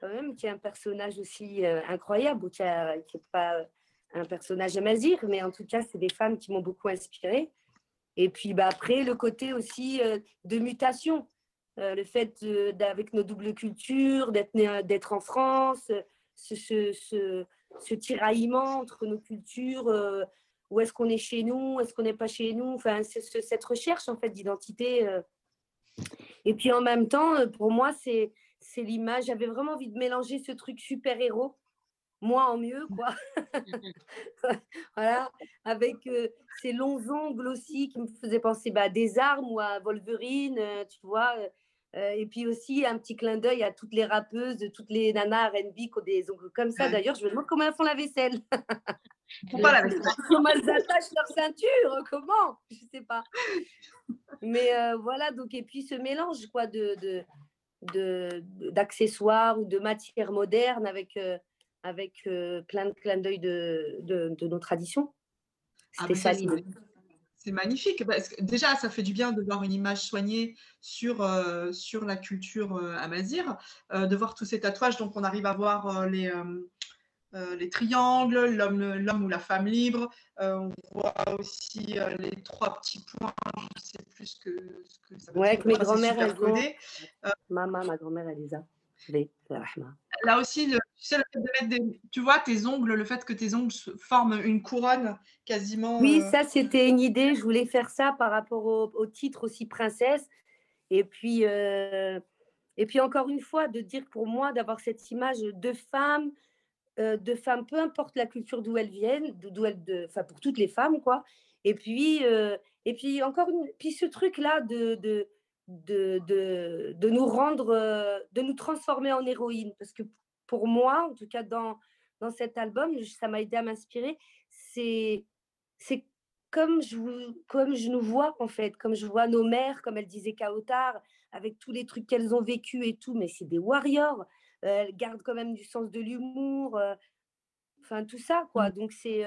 quand même, qui est un personnage aussi euh, incroyable, qui n'est pas un personnage à mazir, mais en tout cas, c'est des femmes qui m'ont beaucoup inspirée. Et puis bah, après, le côté aussi euh, de mutation, euh, le fait d'avec nos doubles cultures, d'être en France, ce, ce, ce, tiraillement entre nos cultures, où est-ce qu'on est chez nous, est-ce qu'on n'est pas chez nous, enfin, cette recherche en fait d'identité. Et puis en même temps, pour moi, c'est c'est l'image. J'avais vraiment envie de mélanger ce truc super-héros, moi en mieux, quoi. voilà, avec ces longs ongles aussi qui me faisaient penser bah, à des armes ou à Wolverine, tu vois. et puis aussi un petit clin d'œil à toutes les rappeuses, toutes les nanas RB qui ont des ongles comme ça. D'ailleurs, je me demande comment elles font la vaisselle. comment elles attachent leur ceinture Comment? Je sais pas. Mais voilà, donc, et puis ce mélange quoi, de, de, d'accessoires ou de matières modernes avec, euh, avec euh, plein de clins d'œil de, de, nos traditions. Ah, c'est magnifique. Parce que déjà, ça fait du bien de voir une image soignée sur, euh, sur la culture amazir, de voir tous ces tatouages. Donc, on arrive à voir les, les triangles, l'homme ou la femme libre. Euh, on voit aussi euh, les trois petits points. Je ne sais plus ce que, ce que ça veut ouais, dire. mes grand-mères, elles ont. Maman, ma grand-mère, elle les a. Là aussi, le, tu, sais, le fait de mettre des, tu vois tes ongles, le fait que tes ongles forment une couronne quasiment. Oui, ça c'était une idée. Je voulais faire ça par rapport au, au titre aussi princesse. Et puis, et puis encore une fois, de dire pour moi d'avoir cette image de femme euh, de femmes, peu importe la culture d'où elles viennent, d'où elles, enfin pour toutes les femmes quoi. Et puis, euh, et puis encore puis ce truc là de de, de, de, nous rendre, euh, de nous transformer en héroïne, parce que pour moi, en tout cas dans dans cet album, ça m'a aidé à m'inspirer. C'est c'est comme je, comme je nous vois en fait, comme je vois nos mères, comme elle disait Kaotar, avec tous les trucs qu'elles ont vécu et tout, mais c'est des warriors elle garde quand même du sens de l'humour, enfin tout ça quoi. Mmh. Donc c'est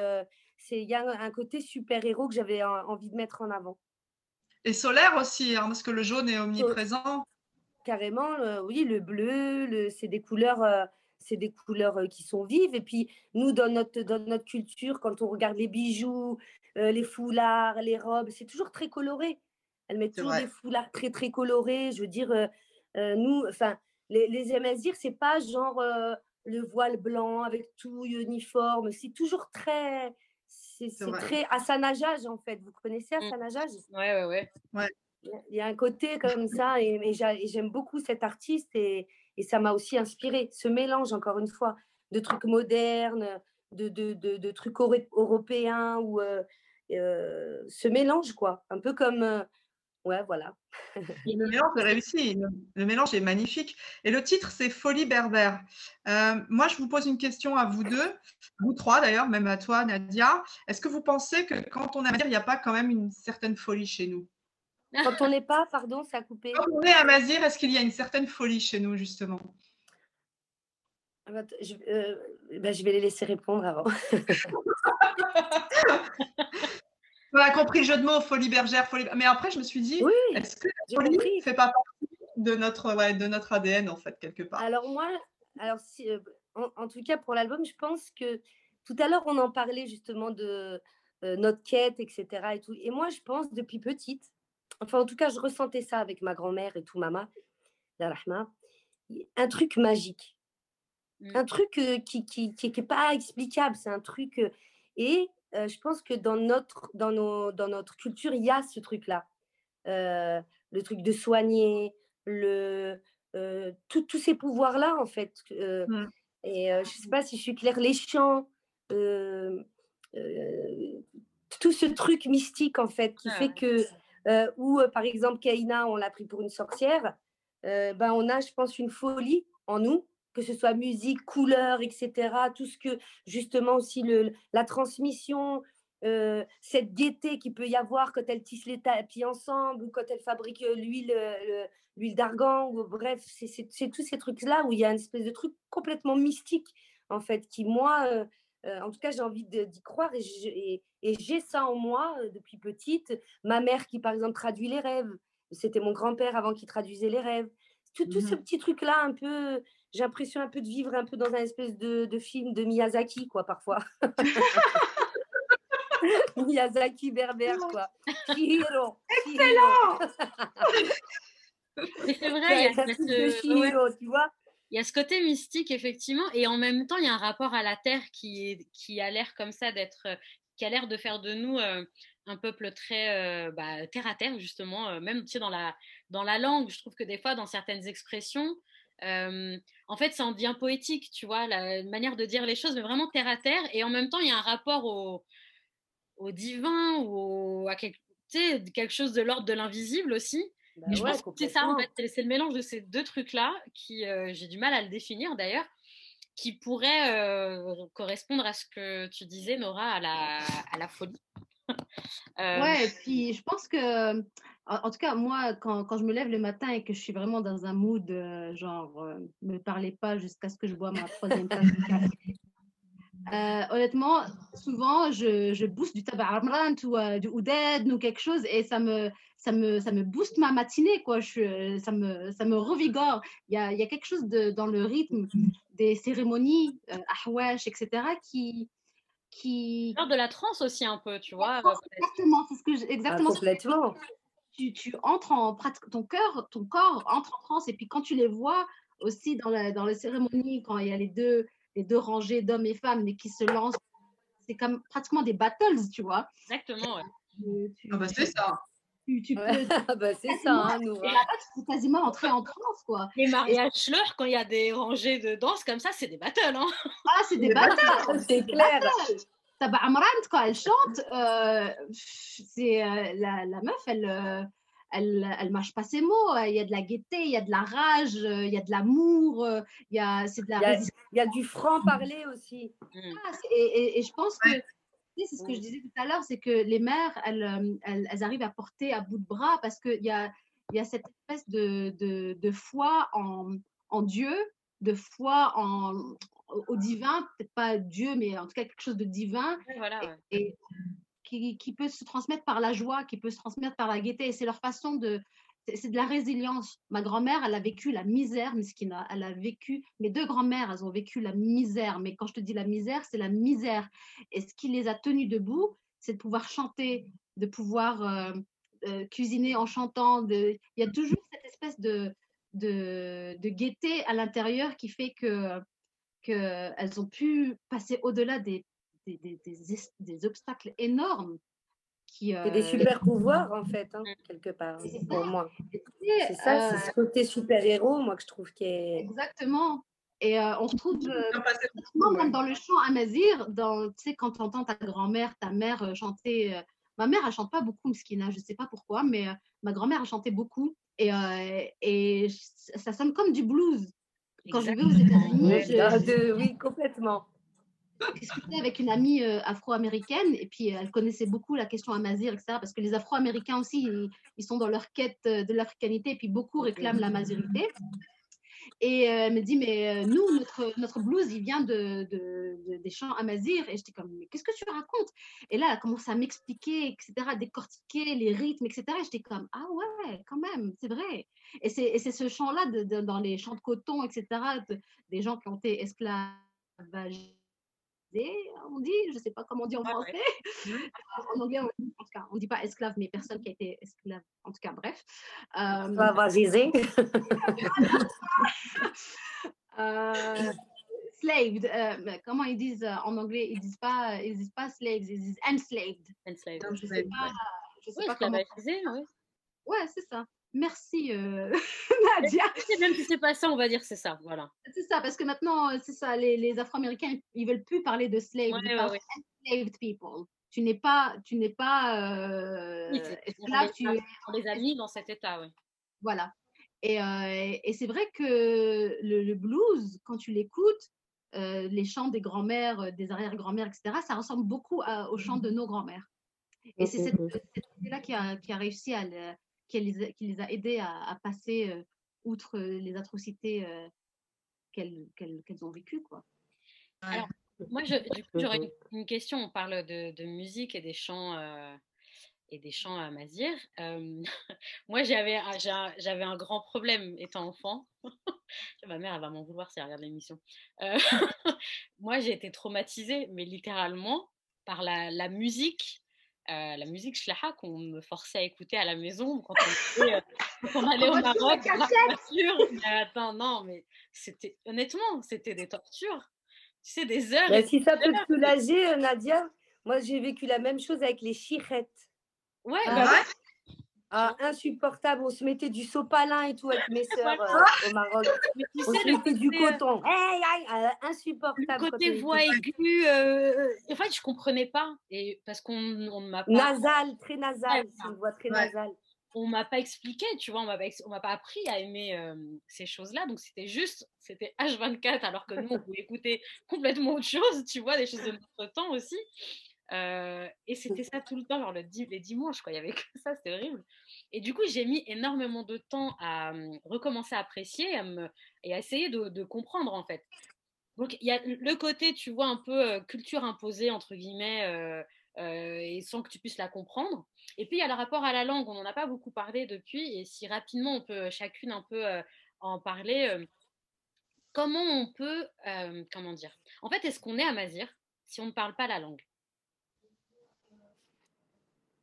c'est il y a un côté super héros que j'avais envie de mettre en avant. Et solaire aussi, hein, parce que le jaune est omniprésent. Carrément, oui, le bleu, le, c'est des couleurs, c'est des couleurs qui sont vives. Et puis nous, dans notre dans notre culture, quand on regarde les bijoux, les foulards, les robes, c'est toujours très coloré. Elle met toujours des foulards très très colorés. Je veux dire, nous, enfin, les, les ce c'est pas genre euh, le voile blanc avec tout uniforme. C'est toujours très. C'est très assanajage, en fait. Vous connaissez mmh. assanajage Ouais, ouais, ouais. Il y a un côté comme ça, et, j'aime beaucoup cet artiste, et, et ça m'a aussi inspiré. Ce mélange, encore une fois, de trucs modernes, de, de, de, trucs européens, ou euh, euh, ce mélange, quoi. Un peu comme ouais, voilà. le mélange est réussi, le, mélange est magnifique. Et le titre, c'est Folie berbère. Euh, moi, je vous pose une question à vous deux, vous trois d'ailleurs, même à toi, Nadia. Est-ce que vous pensez que quand on est à Mazir, il n'y a pas quand même une certaine folie chez nous? Quand on n'est pas, pardon, ça a coupé. Quand on est à Mazir, est-ce qu'il y a une certaine folie chez nous, justement? Ah bah, je, euh, bah, je vais les laisser répondre avant. On a compris le jeu de mots, folie bergère, folie. Mais après, je me suis dit, est-ce que la folie ne fait pas partie de notre, de notre ADN, en fait, quelque part? Alors, moi, alors si, euh, en, tout cas, pour l'album, je pense que tout à l'heure, on en parlait justement de euh, notre quête, etc. Et, tout. et moi, je pense depuis petite, enfin, en tout cas, je ressentais ça avec ma grand-mère et tout, maman, un truc magique. Mmh. Un truc euh, qui n'est qui, qui, pas explicable, c'est un truc. et je pense que dans notre, dans, nos, dans notre culture, il y a ce truc-là. le truc de soigner, le, tous ces pouvoirs-là, en fait. Mmh. Et je ne sais pas si je suis claire, les chants, tout ce truc mystique, en fait, qui fait que, ou par exemple, Kaina, on l'a pris pour une sorcière, ben, on a, je pense, une folie en nous que ce soit musique, couleur, etc. Tout ce que, justement, aussi le, la transmission, euh, cette gaieté qu'il peut y avoir quand elle tisse les tapis ensemble ou quand elle fabrique euh, l'huile euh, l'huile d'argan ou bref c'est tous ces trucs là où il y a une espèce de truc complètement mystique en fait qui moi en tout cas j'ai envie d'y croire et j'ai ça en moi depuis petite. Ma mère qui par exemple traduit les rêves. C'était mon grand-père avant qui traduisait les rêves. Tout, tout ce mmh petit truc là un peu j'ai l'impression un peu de vivre un peu dans un espèce de, de film de Miyazaki, quoi, parfois. Miyazaki berbère, quoi. Chihiro. Excellent c'est vrai, il y a ce... tu vois il y a ce côté mystique, effectivement, et en même temps, il y a un rapport à la terre qui, qui a l'air comme ça d'être, qui a l'air de faire de nous euh, un peuple très euh, bah, terre à terre, justement, euh, même tu sais, dans, la, dans la langue. Je trouve que des fois, dans certaines expressions, en fait, ça en devient poétique, tu vois, la manière de dire les choses, mais vraiment terre à terre. Et en même temps, il y a un rapport au, au divin ou à quelque, quelque chose de l'ordre de l'invisible aussi. Bah je pense que c'est ça, en fait, c'est le mélange de ces deux trucs-là qui, j'ai du mal à le définir d'ailleurs, qui pourrait correspondre à ce que tu disais, Nora, à la, à la folie. Ouais, et puis je pense que en, tout cas, moi, quand, quand, je me lève le matin et que je suis vraiment dans un mood, euh, genre, euh, ne me parlez pas jusqu'à ce que je bois ma troisième tasse de café. Euh, honnêtement, souvent, je, je booste du tabac ou du ouded ou quelque chose et ça me, ça me, ça me booste ma matinée, quoi. Je, ça, me, ça me revigore. Il y a, il y a quelque chose de, dans le rythme des cérémonies, ahwesh, etc., qui, qui... de la transe aussi un peu, tu vois. Exactement, c'est ce que ah, exactement. complètement tu, entres en pratique, ton cœur, ton corps entre en transe. Et puis quand tu les vois aussi dans, la, dans les cérémonies, quand il y a les deux, les deux rangées d'hommes et femmes, mais qui se lancent, c'est comme pratiquement des battles, tu vois. Exactement. ah bah c'est ça. Tu, tu ah bah c'est ça, hein, nous. Et là, tu peux quasiment entrer en transe, quoi. Les mariages Schleur, quand il y a des rangées de danse comme ça, c'est des battles, hein. Ah, c'est des battles. c'est clair. Amran, quand elle chante, euh, c'est euh, la, la, meuf, elle, euh, elle, elle mâche pas ses mots. Il y a de la gaieté, il y a de la rage, il y a de l'amour, il y a, c'est de la il y a, du franc parler aussi. Mm. Ah, et, et, je pense que c'est ce que je disais tout à l'heure, c'est que les mères, elles, elles, elles, arrivent à porter à bout de bras parce qu'il y a, il y a cette espèce de, de, de foi en, en Dieu, de foi en, au divin, peut-être pas Dieu, mais en tout cas quelque chose de divin, voilà, et, qui, qui, peut se transmettre par la joie, qui peut se transmettre par la gaieté. Et c'est leur façon de... C'est de la résilience. Ma grand-mère, elle a vécu la misère, Miskina. Elle a vécu... Mes deux grand-mères, elles ont vécu la misère. Mais quand je te dis la misère, c'est la misère. Et ce qui les a tenues debout, c'est de pouvoir chanter, de pouvoir euh, euh, cuisiner en chantant. De... Il y a toujours cette espèce de, de, de gaieté à l'intérieur qui fait que qu'elles ont pu passer au-delà des, des, des, des, obstacles énormes. Qui, C'est des euh, super pouvoirs, en fait, hein, quelque part, pour moi. C'est ça, c'est ce euh, côté super-héros, moi, que je trouve qui est... Exactement. Et euh, on retrouve même dans le chant amazir, dans, tu sais, quand tu entends ta grand-mère, ta mère chanter. ma mère, elle chante pas beaucoup, Mskina, je ne sais pas pourquoi, mais ma grand-mère, a chanté beaucoup. Et, et ça sonne comme du blues. Quand je vais aux États-Unis, oui, complètement. J'ai discuté avec une amie euh, afro-américaine et puis elle connaissait beaucoup la question amazir, etc. Parce que les afro-américains aussi, ils, sont dans leur quête euh, de l'africanité et puis beaucoup réclament la mazurité. Et euh, elle me dit, mais nous, notre, notre blues, il vient de, de, des chants amazir. Et j'étais comme, mais qu'est-ce que tu racontes? Et là, elle a commencé à m'expliquer, etc., à décortiquer les rythmes, etc. Et j'étais comme, ah ouais, quand même, c'est vrai. Et c'est ce chant-là, de, dans les champs de coton, etc., des gens qui ont été esclavagés on dit, je ne sais pas comment on dit en ah français. en anglais, on dit, en tout cas, on dit pas esclave, mais personne qui a été esclave. En tout cas, bref. Euh, euh, slaved. Euh, comment ils disent euh, en anglais Ils disent pas, ils disent pas slaves, ils disent enslaved. Enslaved. Donc, je sais pas. Je sais oui, pas comment. Oui. Ouais, c'est ça. Merci euh, Nadia. Même si c'est pas ça, on va dire c'est ça, voilà. C'est ça, parce que maintenant, c'est ça, les, les Afro-Américains, ils veulent plus parler de slaves, ouais, ouais, ouais. enslaved people. Tu n'es pas, tu n'es pas euh, oui, esclave, tu es... On les a mis dans cet état, oui. Voilà. Et, euh, et c'est vrai que le, le, blues, quand tu l'écoutes, euh, les chants des grands-mères, des arrière-grands-mères, etc., ça ressemble beaucoup à, aux chants de nos grands-mères. Et c'est cette, cette idée-là qui a, qui a réussi à qui les, qui les a aidés à, à passer euh, outre les atrocités euh, qu'elles qu ont vécues. Quoi. Alors, moi, j'aurais une, question. On parle de, de, musique et des chants. Euh, et des chants à Mazir. Euh, moi, j'avais j'avais un grand problème étant enfant. Ma mère, elle va m'en vouloir si elle regarde l'émission. Euh, moi, j'ai été traumatisée, mais littéralement, par la, la musique euh, la musique shlaha qu'on me forçait à écouter à la maison quand on, était, euh, quand on allait au Maroc la voiture. Mais attends, non, mais c'était honnêtement, c'était des tortures. Tu sais, des heures. Mais si ça peut te soulager, euh, Nadia, moi j'ai vécu la même chose avec les chirettes. Ouais, ah. bah Ah, insupportable. On se mettait du sopalin et tout avec mes soeurs euh, au Maroc. on se mettait du euh, coton. insupportable. Le côté voix aiguë. Euh, en fait, je comprenais pas. Et parce qu'on ne m'a pas. Nasal, très nasal. c'est une voix très nasale. On m'a pas expliqué, tu vois, on m'a on m'a pas appris à aimer ces choses-là. Donc c'était juste, c'était H24, alors que nous, on pouvait écouter complètement autre chose, tu vois, des choses de notre temps aussi. Euh, et c'était ça tout le temps, genre le, les dimanches, quoi. Il y avait que ça, c'était horrible. Et du coup, j'ai mis énormément de temps à hum, recommencer à apprécier à me, et à essayer de, comprendre, en fait. Donc, il y a le côté, tu vois, un peu euh, culture imposée, entre guillemets, euh, et sans que tu puisses la comprendre. Et puis, il y a le rapport à la langue, on n'en a pas beaucoup parlé depuis, et si rapidement on peut chacune un peu en parler, comment on peut, comment dire? En fait, est-ce qu'on est amazir si on ne parle pas la langue?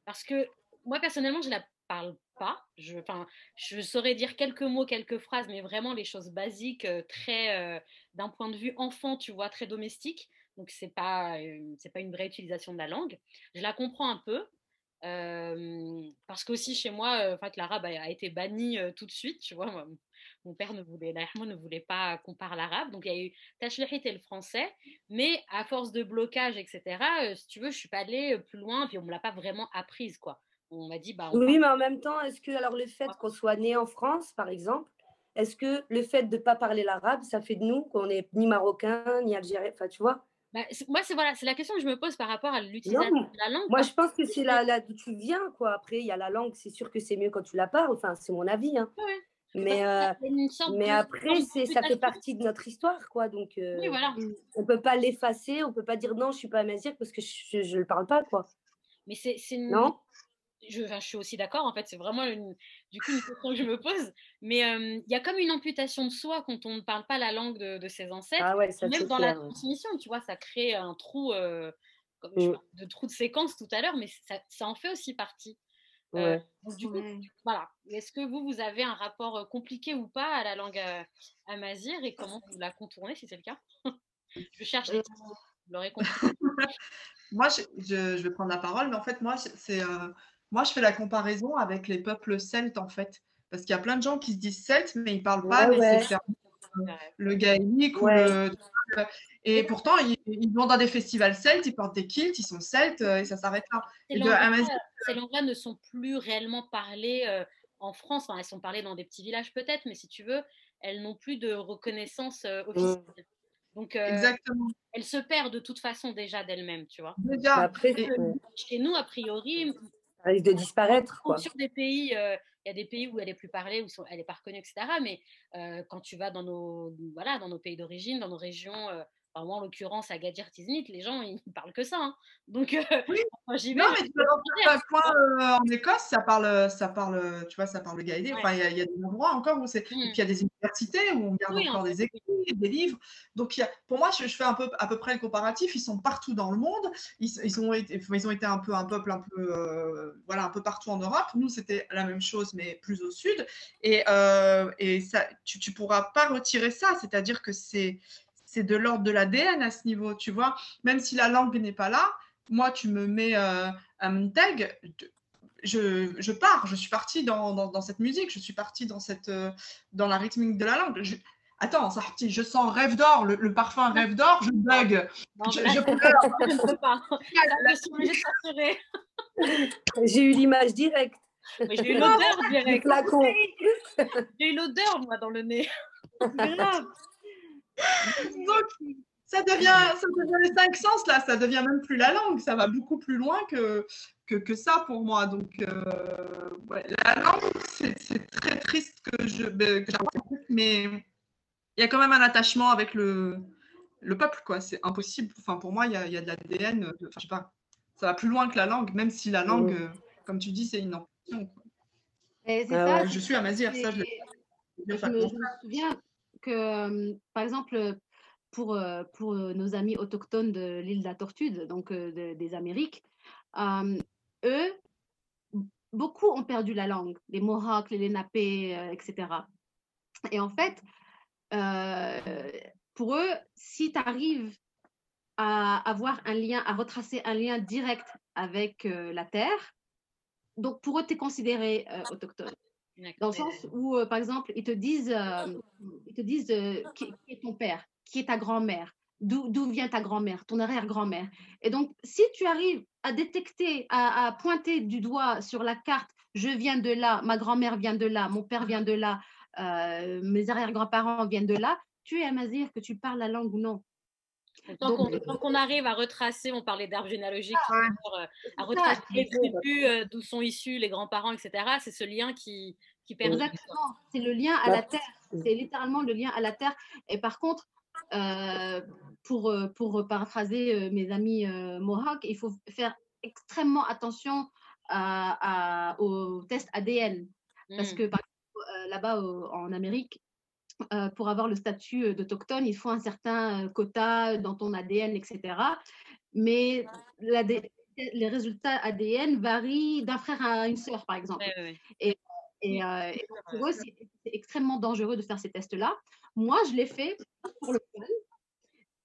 Parce que moi, personnellement, je ne la parle pas. Je, je saurais dire quelques mots, quelques phrases, mais vraiment les choses basiques, euh, très euh, d'un point de vue enfant, tu vois, très domestique. Donc, ce n'est pas, euh, pas une vraie utilisation de la langue. Je la comprends un peu. parce qu'aussi chez moi, en fait, l'arabe a, été banni tout de suite, tu vois. Mon père ne voulait, ne voulait pas qu'on parle arabe, donc il y a eu Tashlahit et le français, mais à force de blocage, etc., euh, si tu veux, je suis pas allée euh, plus loin, puis on me l'a pas vraiment apprise, quoi. On m'a dit, bah. oui, mais en même temps, est-ce que alors le fait qu'on soit né en France, par exemple, est-ce que le fait de ne pas parler l'arabe, ça fait de nous qu'on n'est ni marocain, ni algérien, enfin, tu vois? Bah, moi, c'est voilà, la question que je me pose par rapport à l'utilisation de la langue. Moi, je pense que c'est là, d'où tu viens, quoi. Après, il y a la langue, c'est sûr que c'est mieux quand tu la parles. Enfin, c'est mon avis. Hein. Mais, euh, mais après, ça fait partie de notre histoire, quoi. Donc, euh, on peut pas l'effacer, on peut pas dire non, je suis pas amazigh parce que je ne le parle pas, quoi. Mais c'est une... Non? je, je, suis aussi d'accord, en fait, c'est vraiment une, du coup une question que je me pose. Mais il y a comme une amputation de soi quand on ne parle pas la langue de, ses ancêtres. Ah ouais, Même dans la transmission, tu vois, ça crée un trou, comme, mm. de trou de séquence tout à l'heure, mais ça, ça, en fait aussi partie. Euh, du coup, voilà. Est-ce que vous, vous avez un rapport euh, compliqué ou pas à la langue euh, amazir et comment vous la contournez si c'est le cas? Je cherche des vous l'aurez compris. moi, je, je, vais prendre la parole, mais en fait, moi, c'est, moi, je fais la comparaison avec les peuples celtes, en fait. Parce qu'il y a plein de gens qui se disent celtes, mais ils ne parlent pas le gaélique ou le et pourtant, ils, vont dans des festivals celtes, ils portent des kilts, ils sont celtes euh, et ça s'arrête là. Ces langues-là ne sont plus réellement parlées euh, en France. Enfin, elles sont parlées dans des petits villages peut-être, mais si tu veux, elles n'ont plus de reconnaissance euh, mmh. officielle. Donc, Exactement. elles se perdent de toute façon déjà d'elles-mêmes, tu vois. Déjà. Après, chez nous, a priori, ça risque de disparaître. Quoi. Sur des pays, il y a des pays où elle est plus parlée, où elle n'est pas reconnue, etc. Mais quand tu vas dans nos, voilà, dans nos pays d'origine, dans nos régions moi, en l'occurrence, à Gadir Tiznit, les gens, ils parlent que ça. Hein. Donc, euh, oui. j'y vais. Non, mais tu point euh, en Écosse, ça parle, ça parle, tu vois, ça parle gaélique. Enfin, il y, a des endroits encore où c'est. Et puis, il y a des universités où on garde encore des écrits, des livres. Donc, y a, pour moi, je, fais un peu, à peu près le comparatif. Ils sont partout dans le monde. Ils, ils ont, été, ils ont été un peu un peuple un peu, euh, voilà, un peu partout en Europe. Nous, c'était la même chose, mais plus au sud. Et, et ça, tu ne pourras pas retirer ça. C'est-à-dire que c'est c'est de l'ordre de l'ADN à ce niveau, tu vois. Même si la langue n'est pas là, moi, tu me mets euh, un tag, je, je, pars, je suis partie dans, dans, cette musique, je suis partie dans, cette, euh, dans la rythmique de la langue. Je, attends, ça, je sens rêve d'or, le, parfum rêve d'or, je bug. je, je, peux pas. J'ai eu l'image directe. J'ai eu l'odeur directe. J'ai eu l'odeur, moi, dans le nez. Donc, ça devient, ça devient les cinq sens, là, ça devient même plus la langue, ça va beaucoup plus loin que, que, que ça pour moi. Donc, euh, la langue, c'est très triste que je, ben, mais il y a quand même un attachement avec le, le peuple, quoi. C'est impossible. Enfin, pour moi, il y a, y a de l'ADN. Enfin, je sais pas, ça va plus loin que la langue, même si la langue, euh, comme tu dis, c'est une ambition. je suis amazir, ça, je, je, me, je me souviens que, par exemple, pour, pour nos amis autochtones de l'île de la Tortue, donc des Amériques, eux, beaucoup ont perdu la langue, les Mohawks, les Lenapés, etc. Et en fait, pour eux, si tu arrives à avoir un lien, à retracer un lien direct avec la terre, donc pour eux, tu es considéré autochtone. Dans le sens où, par exemple, ils te disent, te disent qui, est ton père, qui est ta grand-mère, d'où vient ta grand-mère, ton arrière-grand-mère. Et donc, si tu arrives à détecter, à, pointer du doigt sur la carte, je viens de là, ma grand-mère vient de là, mon père vient de là, euh, mes arrière-grands-parents viennent de là, tu es à Mazir, que tu parles la langue ou non. Tant qu'on arrive à retracer, on parlait d'arbre généalogique, euh, à retracer les tribus, euh, d'où sont issus les grands-parents, etc., c'est ce lien qui, qui permet. Exactement, c'est le lien à la terre. C'est littéralement le lien à la terre. Et par contre, pour, pour paraphraser mes amis Mohawk, il faut faire extrêmement attention à, au test ADN. Parce mmh. que là-bas en Amérique, pour avoir le statut d'autochtone, il faut un certain quota dans ton ADN, etc. Mais les résultats ADN varient d'un frère à une sœur, par exemple. Et, et, pour eux, c'est extrêmement dangereux de faire ces tests-là. Moi, je l'ai fait pour le fun.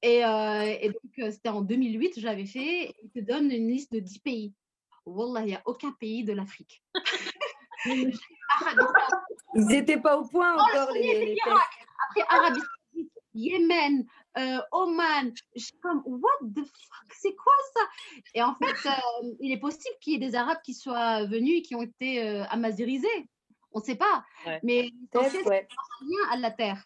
Et, et donc, c'était en 2008, je l'avais fait. Il te donne une liste de 10 pays. Wallah, il n'y a aucun pays de l'Afrique. Ils n'étaient pas au point encore, les, Après, Arabie Saoudite, Yémen, euh, Oman. Je suis comme, what the fuck, c'est quoi ça? Et en fait, euh, il est possible qu'il y ait des Arabes qui soient venus et qui ont été euh, amazirisés. On ne sait pas. Mais l'essentiel, c'est lien à la terre,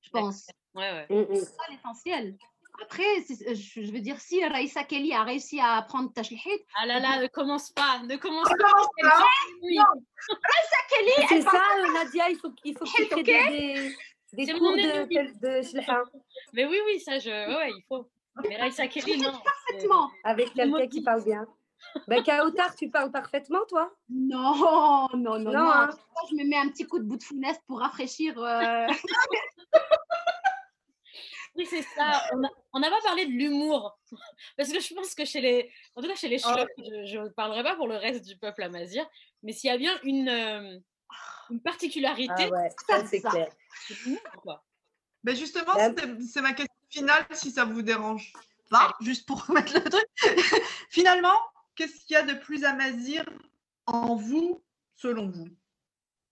je pense. Ouais, ouais. C'est ça l'essentiel. Après, euh, je veux dire, si Raïssa Kelly a réussi à apprendre Tashlihit. Ah là là, ne commence pas, ne commence pas. Oui. Raïssa Kelly. C'est ça, Nadia, il faut, il faut que tu des, des cours de, de, Mais oui, oui, ça, je. Ouais, il faut. Mais Raïssa Kelly, non. Parfaitement. Avec quelqu'un qui parle bien. Ben, Kautar, tu parles parfaitement, toi Non, non, non, non. non. Hein. Je me mets un petit coup de bout de funeste pour rafraîchir. Euh... Oui, c'est ça. On n'a pas parlé de l'humour. Parce que je pense que chez les. En tout cas, chez les oh. je ne parlerai pas pour le reste du peuple amazir. Mais s'il y a bien une, euh, une particularité. Ah ouais, c'est clair. Ben justement, c'est ma question finale, si ça vous dérange pas, juste pour mettre le truc. Finalement, qu'est-ce qu'il y a de plus amazir en vous, selon vous?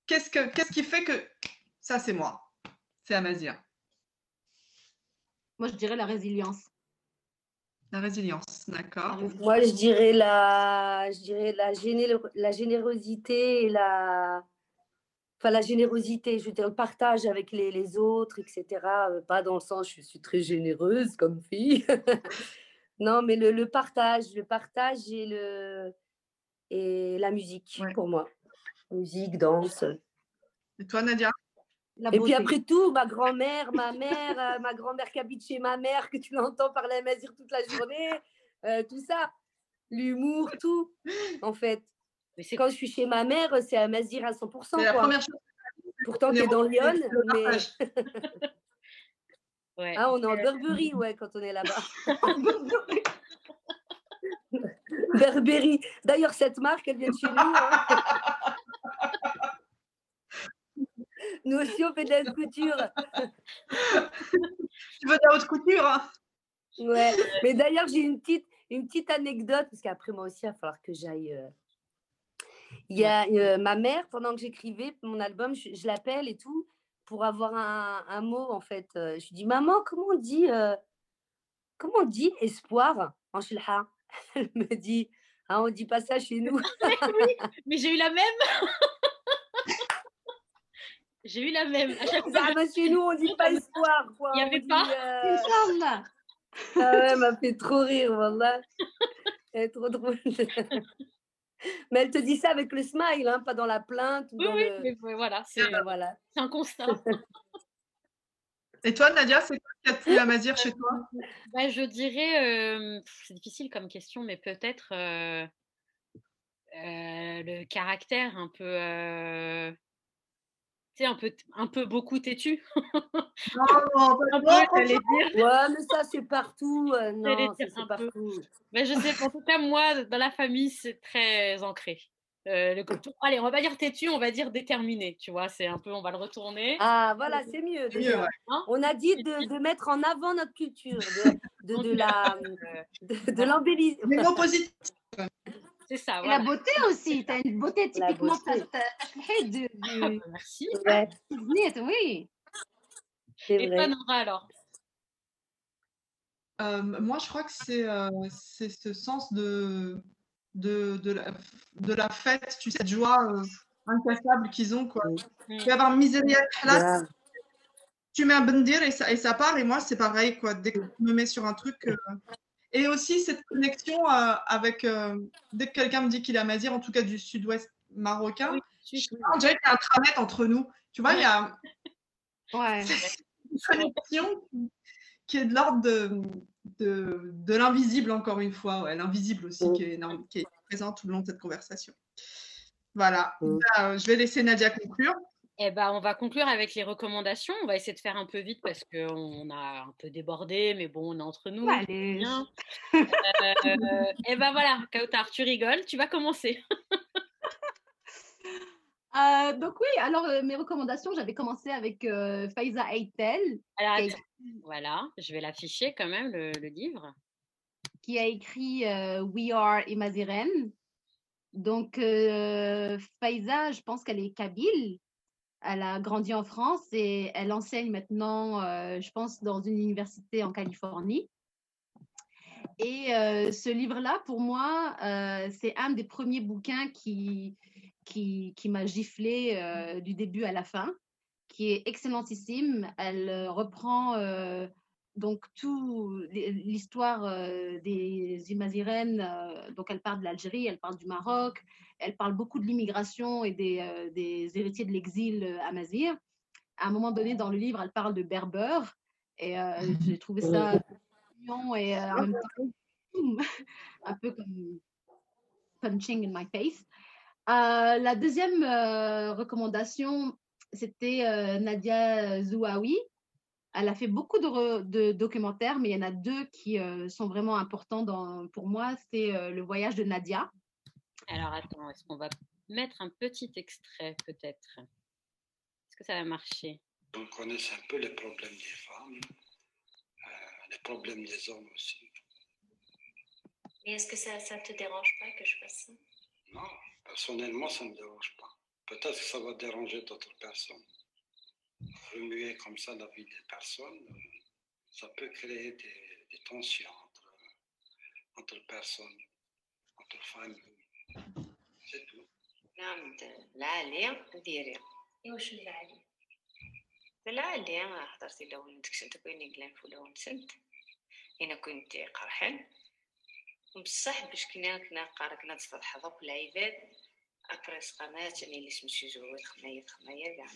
Qu'est-ce qu'est-ce qui fait que ça, c'est moi C'est amazir moi, je dirais la résilience. La résilience, d'accord. Moi, je dirais la, je dirais la, la générosité et la, enfin la générosité, je veux dire le partage avec les, les autres, etc. Euh, pas dans le sens, je suis très généreuse comme fille. non, mais le, le, partage, le partage et le et la musique pour moi. Musique, danse. Et toi, Nadia? Et puis après tout, ma grand-mère, ma mère, euh, ma grand-mère qui habite chez ma mère, que tu l'entends parler à Mazir toute la journée, euh, tout ça, l'humour, tout, en fait. Mais quand je suis chez ma mère, c'est à Mazir à 100%. C'est la première chose. Pourtant, tu es dans Lyon, mais. ouais. Ah, on est en Burberry, ouais, quand on est là-bas. Burberry. D'ailleurs, cette marque, elle vient de chez nous. Hein. Nous aussi, on fait de la haute couture. tu veux de la haute couture hein? Ouais. Mais d'ailleurs, j'ai une petite, une petite anecdote, parce qu'après, moi aussi, il va falloir que j'aille. Euh, il y a euh, ma mère, pendant que j'écrivais mon album, je, l'appelle et tout, pour avoir un, un, mot, en fait. Euh, je lui dis, maman, comment on dit, comment on dit espoir en shilha? Elle me dit, ah, on dit pas ça chez nous. mais j'ai eu la même. J'ai eu la même. À chaque fois. Bah, chez nous, on dit pas espoir. Il n'y avait pas. Euh... Ah ouais, elle m'a fait trop rire, voilà. Elle est trop drôle. mais elle te dit ça avec le smile, hein, pas dans la plainte. oui, oui, mais voilà, c'est voilà. un constat. Et toi, Nadia, c'est quoi qui a plus à Mazir chez toi? Bah, Je dirais, euh, c'est difficile comme question, mais peut-être euh, euh, le caractère un peu sais, un peu, un peu beaucoup têtu. non, non, un peu, dire. Ouais, mais ça, c'est partout. Euh, non, c'est partout. Mais je sais, en tout cas, moi, dans la famille, c'est très ancré. Euh, le... Allez, on va pas dire têtu, on va dire déterminé, tu vois, c'est un peu, on va le retourner. Ah, voilà, c'est mieux. Hein? On a dit de, de, mettre en avant notre culture, de, de, de la, de. Les mots positifs. C'est ça. Et la beauté aussi. Tu as une beauté typiquement de, ah, bah, Merci. Oui. Et toi, Nora, alors? Euh, Moi, je crois que c'est euh, ce sens de, de, de, la, de la fête, tu sais, cette joie euh, incassable qu'ils ont. Quoi. Mm. Tu vas avoir Miseria tu mets un bendir et ça, et ça part. Et moi, c'est pareil. Quoi. Dès que je me mets sur un truc, et aussi cette connexion euh, avec, euh, dès que quelqu'un me dit qu'il est Amazir, en tout cas du sud-ouest marocain, on dirait qu'il y a un tramet entre nous. Tu vois, il y a une connexion qui, est de l'ordre de, de, de l'invisible, encore une fois. Ouais, l'invisible aussi qui, est qui est présent tout le long de cette conversation. Voilà, bah, je vais laisser Nadia conclure. Eh ben, on va conclure avec les recommandations. On va essayer de faire un peu vite parce qu'on a un peu débordé, mais bon, on est entre nous. Allez. Bien. euh, eh ben voilà, Kautar, tu rigoles, tu vas commencer. Euh, donc oui, alors euh, mes recommandations, j'avais commencé avec Faiza Eitel. voilà, je vais l'afficher quand même, le, livre. Qui a écrit We Are Imaziren. Donc Faiza, je pense qu'elle est kabyle. Elle a grandi en France et elle enseigne maintenant, euh, je pense, dans une université en Californie. Et euh, ce livre-là, pour moi, euh, c'est un des premiers bouquins qui, qui, qui m'a giflé du début à la fin, qui est excellentissime. Elle reprend donc tout l'histoire des Imazirènes. donc elle parle de l'Algérie, elle parle du Maroc, elle parle beaucoup de l'immigration et des, euh, des, héritiers de l'exil euh, amazir. À un moment donné, dans le livre, elle parle de berbère. Et euh, j'ai trouvé ça mignon et en même temps un peu comme punching in my face. la deuxième recommandation, c'était Nadia Zouaoui. Elle a fait beaucoup de, de, documentaires, mais il y en a deux qui sont vraiment importants dans, pour moi. C'est Le voyage de Nadia, alors attends, est-ce qu'on va mettre un petit extrait peut-être? Est-ce que ça va marcher? On connaît un peu les problèmes des femmes, euh, les problèmes des hommes aussi. Mais est-ce que ça ne te dérange pas que je fasse ça? Non, personnellement, ça ne me dérange pas. Peut-être que ça va déranger d'autres personnes. Remuer comme ça la vie des personnes, ça peut créer des, des tensions entre, entre personnes, entre familles. نعم العالية ديري. واش العالية العالية حضرتي لو ندك انت كويني قلانف ولا ونسنت هنا كنت قرحان. بصح باش كنا كنا قاركنا تستضحضوك العباد أكرس قناة اللي سمشي زوج خماية خماية كاع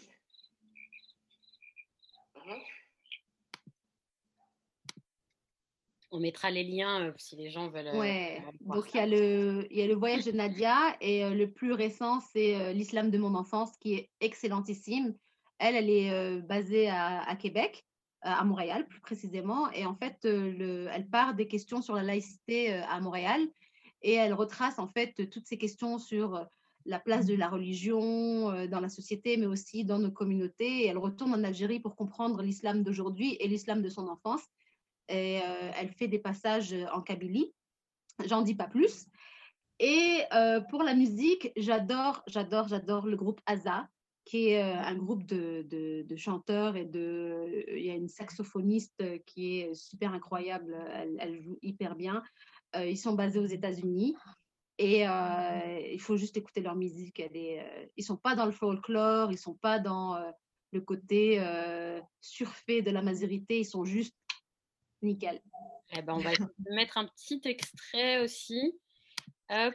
On mettra les liens euh, si les gens veulent. Euh, ouais. Donc il y, a le, il y a le voyage de Nadia et euh, le plus récent, c'est l'islam de mon enfance qui est excellentissime. Elle, elle est basée à, Québec, à Montréal plus précisément. Et en fait, le, elle part des questions sur la laïcité à Montréal et elle retrace en fait toutes ces questions sur la place de la religion dans la société, mais aussi dans nos communautés. Elle retourne en Algérie pour comprendre l'islam d'aujourd'hui et l'islam de son enfance et euh, elle fait des passages en kabylie. J'en dis pas plus. Et euh, pour la musique, j'adore, j'adore, j'adore le groupe Aza, qui est euh, un groupe de, de, chanteurs et de. Il y a une saxophoniste qui est super incroyable, elle, joue hyper bien. ils sont basés aux États-Unis. Et il faut juste écouter leur musique. Elle est, ils sont pas dans le folklore, ils sont pas dans le côté surfait de la mazérité, ils sont juste Nickel. Eh ben, on va mettre un petit extrait aussi. Hop.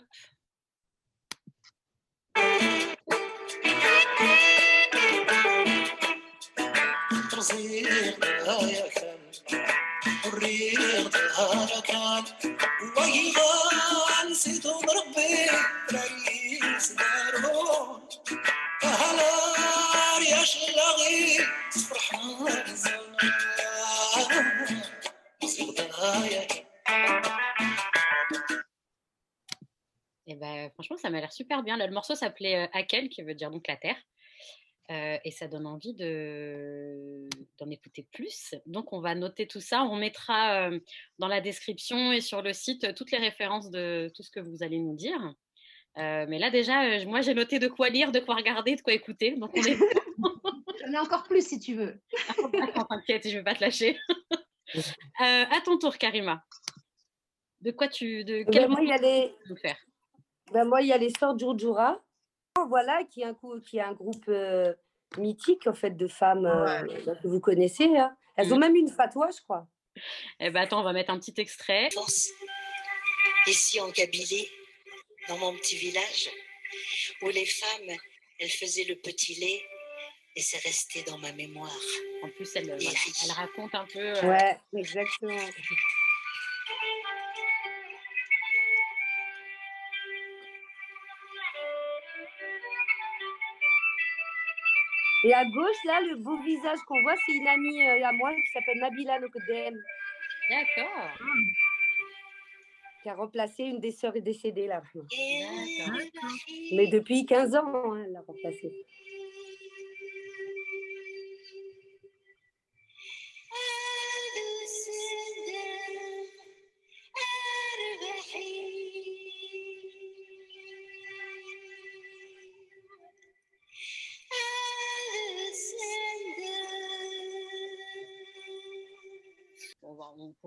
Eh ben, franchement, ça m'a l'air super bien. le morceau s'appelait euh, Akel, qui veut dire donc la terre. Euh, et ça donne envie de, d'en écouter plus. Donc, on va noter tout ça. On mettra euh, dans la description et sur le site toutes les références de tout ce que vous allez nous dire. Euh, mais là, déjà, moi, j'ai noté de quoi lire, de quoi regarder, de quoi écouter. Donc, on est. J'en ai encore plus si tu veux. T'inquiète, je vais pas te lâcher. à ton tour, Karima. De quoi tu. De quel ben, moi, il y a les... faire? Ben, Moi, il y a les sorts Djoudjoura voilà, qui est un, coup, qui est un groupe euh, mythique en fait de femmes euh, que vous connaissez. Hein. Elles ont mm. même une fatwa, je crois. Eh ben attends, on va mettre un petit extrait. Ici en Kabylie, dans mon petit village, où les femmes, elles faisaient le petit lait et c'est resté dans ma mémoire. En plus, elle, elle raconte un peu. Euh, ouais, exactement. Et à gauche, là, le beau visage qu'on voit, c'est une amie euh, à moi qui s'appelle Nabila Nokodem. D'accord. Qui a remplacé une des sœurs décédée là. Mais depuis 15 ans, hein, elle l'a remplacée.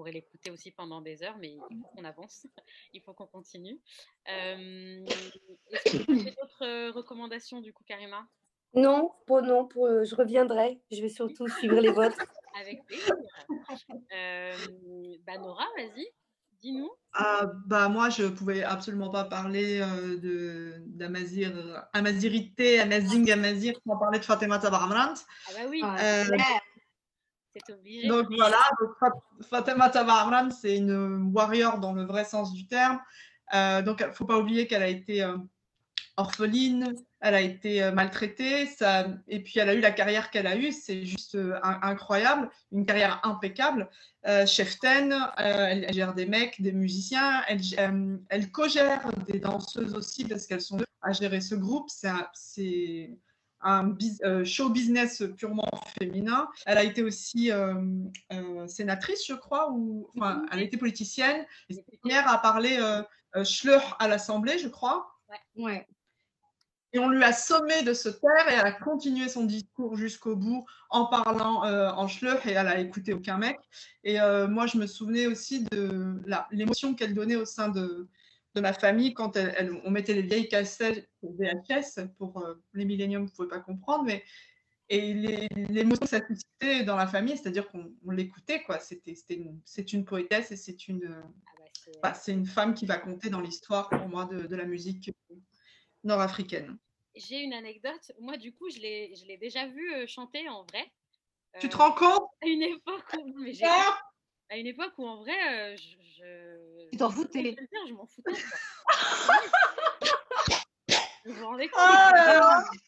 L'écouter aussi pendant des heures, mais il faut qu'on avance, il faut qu'on continue. Euh, Est-ce que vous avez d'autres euh, recommandations du coup, Karima? Non, pour non, pour, euh, je reviendrai. Je vais surtout suivre les vôtres. Avec plaisir. Euh, bah Nora, vas-y. Dis-nous. Ah, bah, moi, je ne pouvais absolument pas parler de d'Amazir, Amazirité, Amazing Amazir sans parler de Fatima Tabaramrant. Ah bah oui, donc voilà, Fatima Tabaramran, c'est une warrior dans le vrai sens du terme. Euh, donc il ne faut pas oublier qu'elle a été euh, orpheline, elle a été euh, maltraitée, et puis elle a eu la carrière qu'elle a eue, c'est juste incroyable, une carrière impeccable. cheftaine, elle, gère des mecs, des musiciens, elle, elle co-gère des danseuses aussi parce qu'elles sont à gérer ce groupe. Un euh, show business purement féminin. Elle a été aussi euh, euh, sénatrice, je crois, ou enfin, elle a été politicienne. Et première à parler euh, Schleur à l'Assemblée, je crois. Ouais. Et on lui a sommé de se taire et elle a continué son discours jusqu'au bout en parlant en Schleur et elle a écouté aucun mec. Et moi, je me souvenais aussi de l'émotion qu'elle donnait au sein de, de ma famille quand on mettait les vieilles cassettes pour VHS, pour euh, les milléniums, vous ne pouvez pas comprendre, mais et l'émotion que ça suscitait dans la famille, c'est-à-dire qu'on l'écoutait, quoi. C'était, une, c'est une poétesse et c'est une, ah bah, bah, une femme qui va compter dans l'histoire pour moi de, de la musique nord-africaine. J'ai une anecdote. Moi, du coup, je l'ai, je l'ai déjà vue euh, chanter en vrai. Tu te rends compte? À une époque où, mais à une époque où en vrai, euh, je, Tu t'en foutais Je m'en foutais. compte.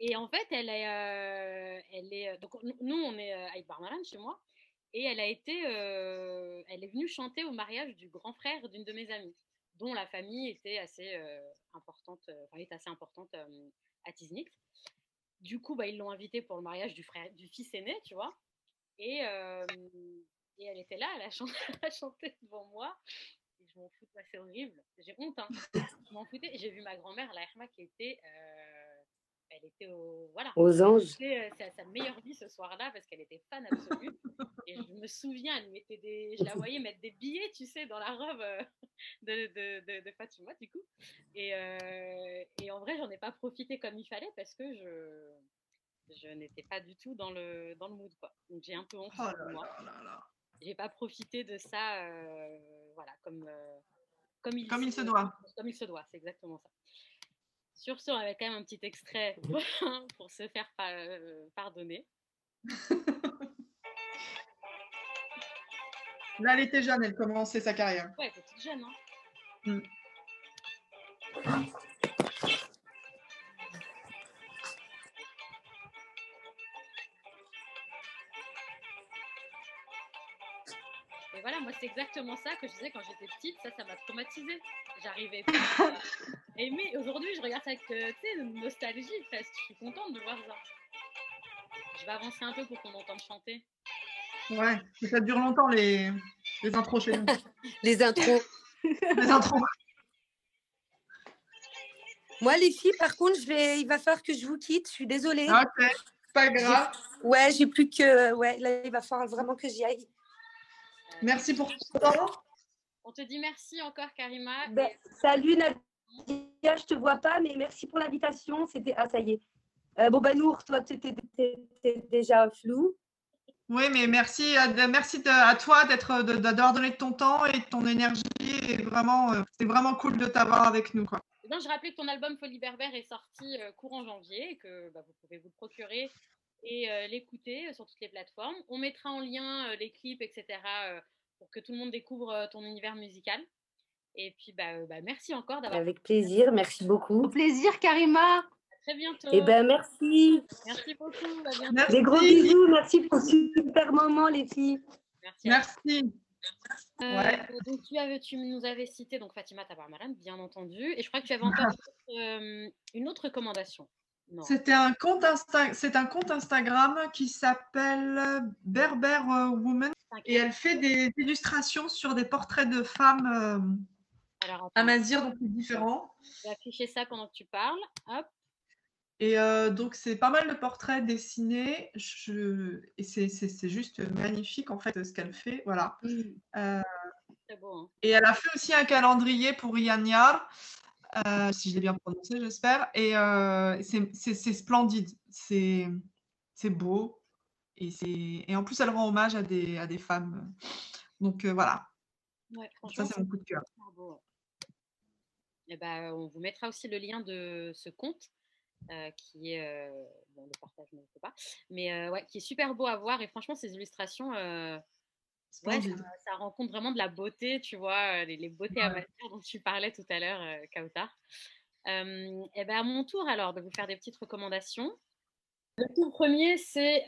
et en fait, elle est, euh, elle est. Donc nous, on est à Barmalan chez moi, et elle a été, euh, elle est venue chanter au mariage du grand frère d'une de mes amies, dont la famille était assez importante, enfin, est assez importante à Tiznit. Du coup, bah, ils l'ont invitée pour le mariage du frère, du fils aîné, tu vois. Et, et elle était là, elle a chanté, elle devant moi. Et je m'en fous, c'est horrible. J'ai honte, hein. Je m'en foutais. J'ai vu ma grand-mère, la Herma, qui était. Euh, elle était au, voilà, aux anges. Euh, c'est sa meilleure vie ce soir-là parce qu'elle était fan absolue. et je me souviens, elle mettait des, je la voyais mettre des billets, tu sais, dans la robe euh, de, de, de, de Fatima, du coup. Et, et en vrai, j'en ai pas profité comme il fallait parce que je, je n'étais pas du tout dans le, dans le mood, quoi. Donc j'ai un peu honte oh de moi j'ai pas profité de ça, euh, voilà, comme, euh, comme, il, comme il se doit. Comme il se doit, c'est exactement ça. Sur ce, on avait quand même un petit extrait pour se faire euh, pardonner. Là, elle était jeune, elle commençait sa carrière. Ouais, elle était toute jeune. Hein. Mm. C'est exactement ça que je disais quand j'étais petite. Ça, ça m'a traumatisée. J'arrivais pas à aimer. Aujourd'hui, je regarde ça avec euh, une nostalgie presque. Je suis contente de voir ça. Je vais avancer un peu pour qu'on entende chanter. Ouais, ça dure longtemps les, les intros chez nous. les intros. les intros. Moi, les filles, par contre, je vais... il va falloir que je vous quitte. Je suis désolée. Ok, pas grave. Ouais, j'ai plus que. Ouais, là, il va falloir vraiment que j'y aille. Merci pour ton temps. On te dit merci encore, Karima. Ben, salut, Nadia. Je te vois pas, mais merci pour l'invitation. C'était. Ah, ça y est. Euh, bon, ben, Nour, toi, tu étais déjà flou. Oui, mais merci, à, merci à toi d'être, d'avoir donné ton temps et ton énergie. Et vraiment, euh, c'est vraiment cool de t'avoir avec nous. Quoi. je rappelais que ton album Folie Berbère est sorti euh, courant janvier et que bah, vous pouvez vous le procurer et l'écouter sur toutes les plateformes. On mettra en lien les clips, etc., pour que tout le monde découvre ton univers musical. Et puis, bah, bah merci encore d'avoir. Avec plaisir, merci beaucoup. Au plaisir, Karima très bientôt. Eh ben merci. Merci beaucoup. À. Des gros bisous. Merci pour ce super moment, les filles. Merci. Merci. Euh, donc tu, avais, tu nous avais cité donc Fatima Tabarmalan, bien entendu, et je crois que tu avais encore euh, une autre recommandation. C'était un compte c'est un compte Instagram qui s'appelle Berber Woman et elle fait des illustrations sur des portraits de femmes euh, Alors, amazir donc différents. Je vais afficher ça pendant que tu parles. Hop. Et euh, donc, c'est pas mal de portraits dessinés. Je... Et c'est juste magnifique, en fait, ce qu'elle fait. Voilà. Mmh. Euh, beau, hein. Et elle a fait aussi un calendrier pour Yann euh, si je l'ai bien prononcé, j'espère. Et c'est splendide. C'est beau. Et, et en plus, elle rend hommage à des, à des femmes. Donc, voilà. Ça, c'est mon coup de cœur. Et eh ben, on vous mettra aussi le lien de ce compte euh, qui est euh, bon, le partage ne sais pas, mais euh, ouais, qui est super beau à voir et franchement ces illustrations, ouais, ça, rend compte vraiment de la beauté, tu vois, les, beautés amateurs dont tu parlais tout à l'heure, Kautar. et ben à mon tour alors de vous faire des petites recommandations. Le tout premier, c'est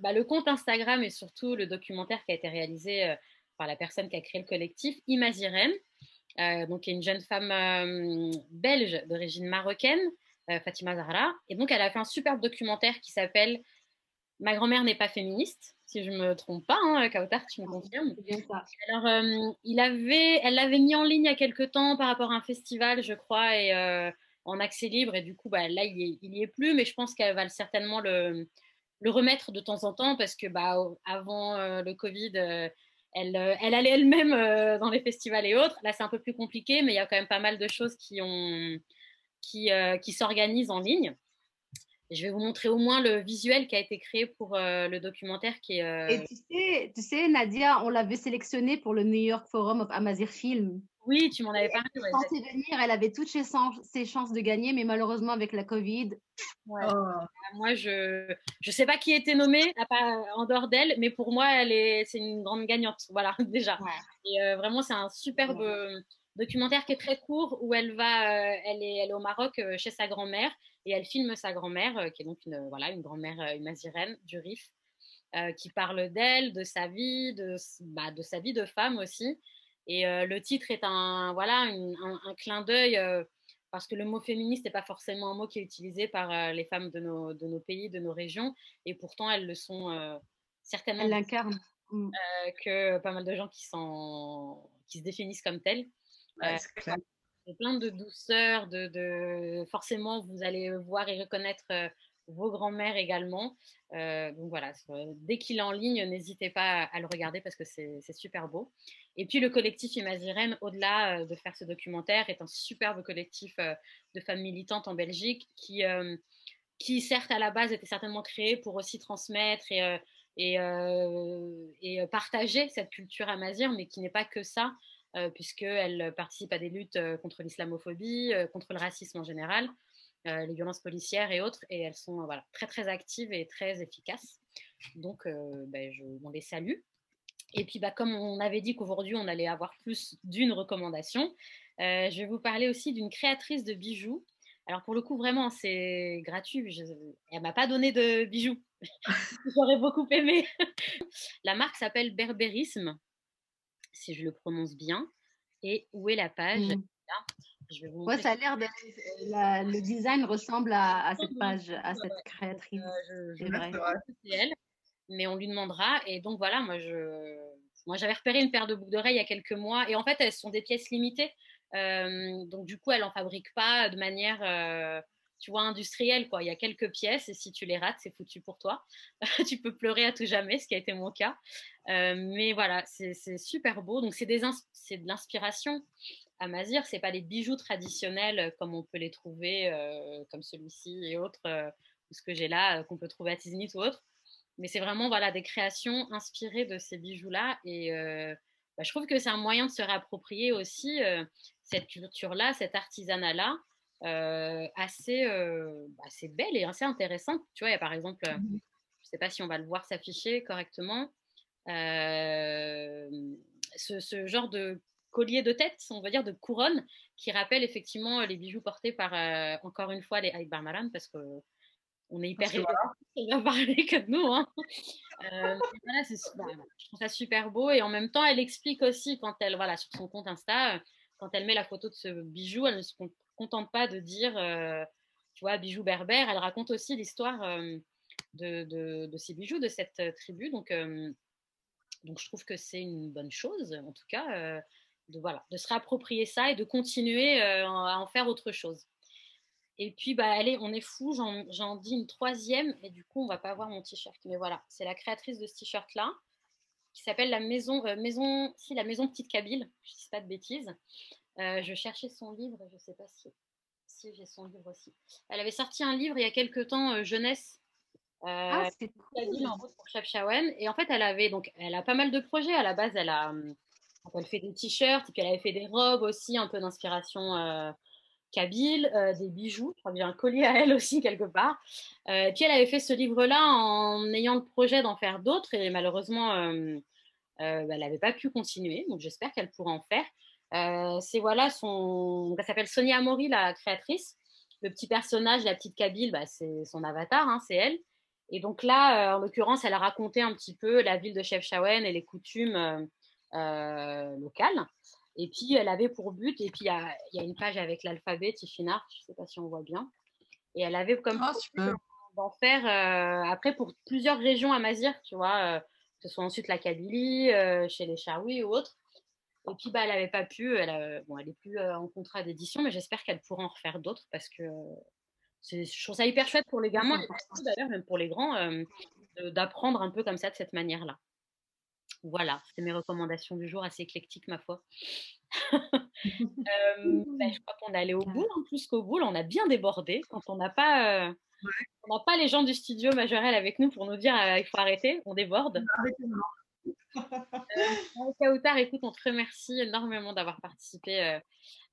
bah, le compte Instagram et surtout le documentaire qui a été réalisé par la personne qui a créé le collectif, Imazirem, euh, donc qui est une jeune femme belge d'origine marocaine, euh, Fatima Zahra. Et donc, elle a fait un superbe documentaire qui s'appelle Ma grand-mère n'est pas féministe, si je ne me trompe pas, hein, Kautar, tu me confirmes. Alors, euh, il avait, elle l'avait mis en ligne il y a quelques temps par rapport à un festival, je crois, et euh, en accès libre. Et du coup, bah, là, il n'y est, plus, mais je pense qu'elle va certainement le, le, remettre de temps en temps parce que bah, avant le Covid, elle, elle, allait elle-même dans les festivals et autres. Là, c'est un peu plus compliqué, mais il y a quand même pas mal de choses qui ont qui, euh, qui s'organise en ligne. Je vais vous montrer au moins le visuel qui a été créé pour euh, le documentaire qui est. Euh, Et tu sais, tu sais, Nadia, on l'avait sélectionné pour le New York Forum of Amazir Film. Oui, tu m'en avais parlé. Elle ouais, venir, elle avait toutes ses, ses, chances de gagner, mais malheureusement avec la Covid. Ouais. Oh. Moi, je ne sais pas qui était nommé en dehors d'elle, mais pour moi, elle est, c'est une grande gagnante. Voilà, déjà. Et vraiment, c'est un superbe documentaire qui est très court où elle va, euh, elle, est, elle est au Maroc euh, chez sa grand-mère et elle filme sa grand-mère, euh, qui est donc une, voilà, une grand-mère une mazirène du Rif, qui parle d'elle, de sa vie, de, bah, de sa vie de femme aussi. Et le titre est un, voilà, un, clin d'œil parce que le mot féministe n'est pas forcément un mot qui est utilisé par les femmes de nos, de nos pays, de nos régions, et pourtant elles le sont certainement. Elles l'incarnent. Mm. que pas mal de gens qui, sont, qui se définissent comme telles. Euh, plein de douceur, de, forcément vous allez voir et reconnaître euh, vos grands-mères également. Euh, donc voilà, dès qu'il est en ligne, n'hésitez pas à, le regarder parce que c'est super beau. Et puis le collectif Imazirène, au-delà de faire ce documentaire, est un superbe collectif de femmes militantes en Belgique qui, qui certes à la base était certainement créé pour aussi transmettre et, et, et partager cette culture amazir, mais qui n'est pas que ça. Euh, puisqu'elle participe à des luttes euh, contre l'islamophobie, euh, contre le racisme en général, les violences policières et autres, et elles sont voilà, très très actives et très efficaces. Donc, ben, je, on les salue. Et puis, bah, comme on avait dit qu'aujourd'hui, on allait avoir plus d'une recommandation, je vais vous parler aussi d'une créatrice de bijoux. Alors, pour le coup, vraiment, c'est gratuit. Je, elle m'a pas donné de bijoux. J'aurais beaucoup aimé. La marque s'appelle Berbérisme. Si je le prononce bien. Et où est la page? Mmh. je vais vous ouais, ça a l'air de le design ressemble à, cette page, à cette créatrice. Euh, je, c'est elle, mais on lui demandera. Et donc voilà, moi je, moi j'avais repéré une paire de boucles d'oreilles il y a quelques mois, et en fait elles sont des pièces limitées. Euh, donc du coup, elle en fabrique pas de manière euh, tu vois, industriel, quoi. Il y a quelques pièces et si tu les rates, c'est foutu pour toi. tu peux pleurer à tout jamais, ce qui a été mon cas. Euh, mais voilà, c'est super beau. Donc, c'est de l'inspiration à Mazir. C'est pas des bijoux traditionnels euh, comme on peut les trouver, euh, comme celui-ci et autres, ou ce que j'ai là, qu'on peut trouver à Tiznit ou autre. Mais c'est vraiment voilà, des créations inspirées de ces bijoux-là. Et bah, je trouve que c'est un moyen de se réapproprier aussi cette culture-là, cet artisanat-là. Euh, assez, euh, assez belle et assez intéressante. Tu vois, il y a par exemple, euh, mmh je ne sais pas si on va le voir s'afficher correctement, ce, genre de collier de tête, on va dire de couronne, qui rappelle effectivement les bijoux portés par, encore une fois, les Aïd Barmaran, parce que on est hyper on va parler que de nous. Hein. voilà, je trouve ça super beau et en même temps, elle explique aussi quand elle, voilà, sur son compte Insta, quand elle met la photo de ce bijou, elle ne se contente pas de dire, euh, tu vois, bijoux berbères, elle raconte aussi l'histoire euh, de, ces bijoux, de cette euh, tribu. Donc, donc je trouve que c'est une bonne chose, en tout cas, de, voilà, de se réapproprier ça et de continuer à en faire autre chose. Et puis, bah, allez, on est fou, j'en dis une troisième, et du coup, on va pas voir mon t-shirt. Mais voilà, c'est la créatrice de ce t-shirt-là, qui s'appelle la maison, maison, si, la maison Petite Kabyle, je ne dis pas de bêtises. Euh, je cherchais son livre, je ne sais pas si, si j'ai son livre aussi. Elle avait sorti un livre il y a quelques temps, euh, Jeunesse. Euh, ah, c'est cool. en route pour Et en fait, elle avait donc, elle a pas mal de projets. À la base, elle a, elle fait des t-shirts, et puis elle avait fait des robes aussi, un peu d'inspiration kabyle, des bijoux. Je crois a un collier à elle aussi quelque part. et puis elle avait fait ce livre-là en ayant le projet d'en faire d'autres, et malheureusement, elle n'avait pas pu continuer. Donc j'espère qu'elle pourra en faire. Euh, c'est voilà, son, elle s'appelle Sonia Amori, la créatrice. Le petit personnage, la petite Kabyle, bah, c'est son avatar, hein, c'est elle. Et donc là, euh, en l'occurrence, elle a raconté un petit peu la ville de Chefchaouen et les coutumes euh, locales. Et puis, elle avait pour but, et puis il y, a, une page avec l'alphabet Tifinart, je ne sais pas si on voit bien. Et elle avait comme oh, d'en faire après pour plusieurs régions à Mazir, tu vois, que ce soit ensuite la Kabylie, chez les Charoui ou autres. Et puis, bah, elle n'avait pas pu, elle, bon, elle est plus en contrat d'édition, mais j'espère qu'elle pourra en refaire d'autres parce que je trouve ça hyper chouette pour les gamins, d'ailleurs, même pour les grands, d'apprendre un peu comme ça, de cette manière-là. Voilà, c'est mes recommandations du jour, assez éclectiques, ma foi. Bah, je crois qu'on est allé au bout, en plus qu'au bout, on a bien débordé quand on n'a pas. On n'a pas les gens du studio Majorel avec nous pour nous dire il faut arrêter, on déborde. Euh, Kautar, écoute, on te remercie énormément d'avoir participé euh,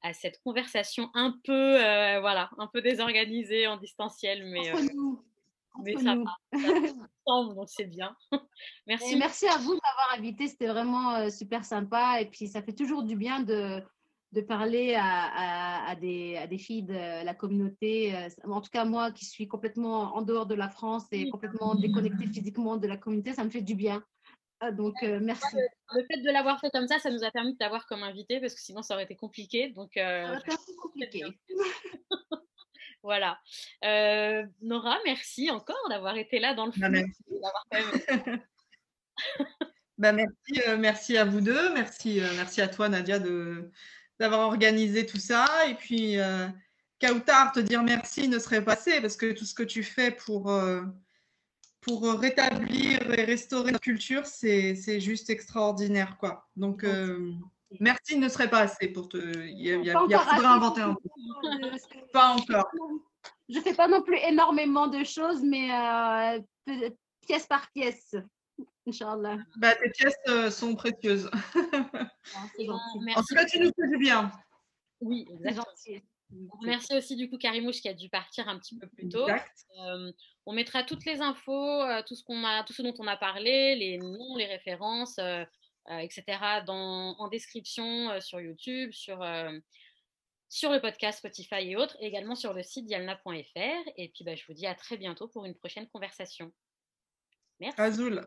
à cette conversation un peu, euh, voilà, un peu désorganisée en distanciel, mais, mais ça va, donc c'est bien. merci. merci à vous de m'avoir invité, c'était vraiment super sympa, et puis ça fait toujours du bien de, de parler à, à, des, à, des, filles de la communauté. En tout cas, moi qui suis complètement en dehors de la France et complètement déconnectée physiquement de la communauté, ça me fait du bien. Ah, donc, euh, merci. Le, fait de l'avoir fait comme ça, ça nous a permis de t'avoir comme invité parce que sinon, ça aurait été compliqué. Donc, euh, compliqué. voilà. Euh, Nora, merci encore d'avoir été là dans le bah, film. bah, merci, merci à vous deux. Merci, merci à toi, Nadia, de, d'avoir organisé tout ça. Et puis, Kautar, te dire merci ne serait passé parce que tout ce que tu fais pour pour rétablir et restaurer notre culture, c'est juste extraordinaire. Quoi. Donc, euh, merci ne serait pas assez pour te. Il y a, il y a, inventer un peu. pas encore. Je ne fais pas non plus énormément de choses, mais euh, pièce par pièce. Inch'Allah. Bah, tes pièces euh, sont précieuses. Ah, en tout cas, tu nous fais du bien. Oui, exactement. Merci aussi du coup Karimouche qui a dû partir un petit peu plus tôt. Euh, on mettra toutes les infos, euh, tout, ce qu'on a, tout ce dont on a parlé, les noms, les références, euh, etc. Dans, en description sur YouTube, sur, sur le podcast Spotify et autres, et également sur le site dialna.fr. Et puis bah, je vous dis à très bientôt pour une prochaine conversation. Merci. Azul.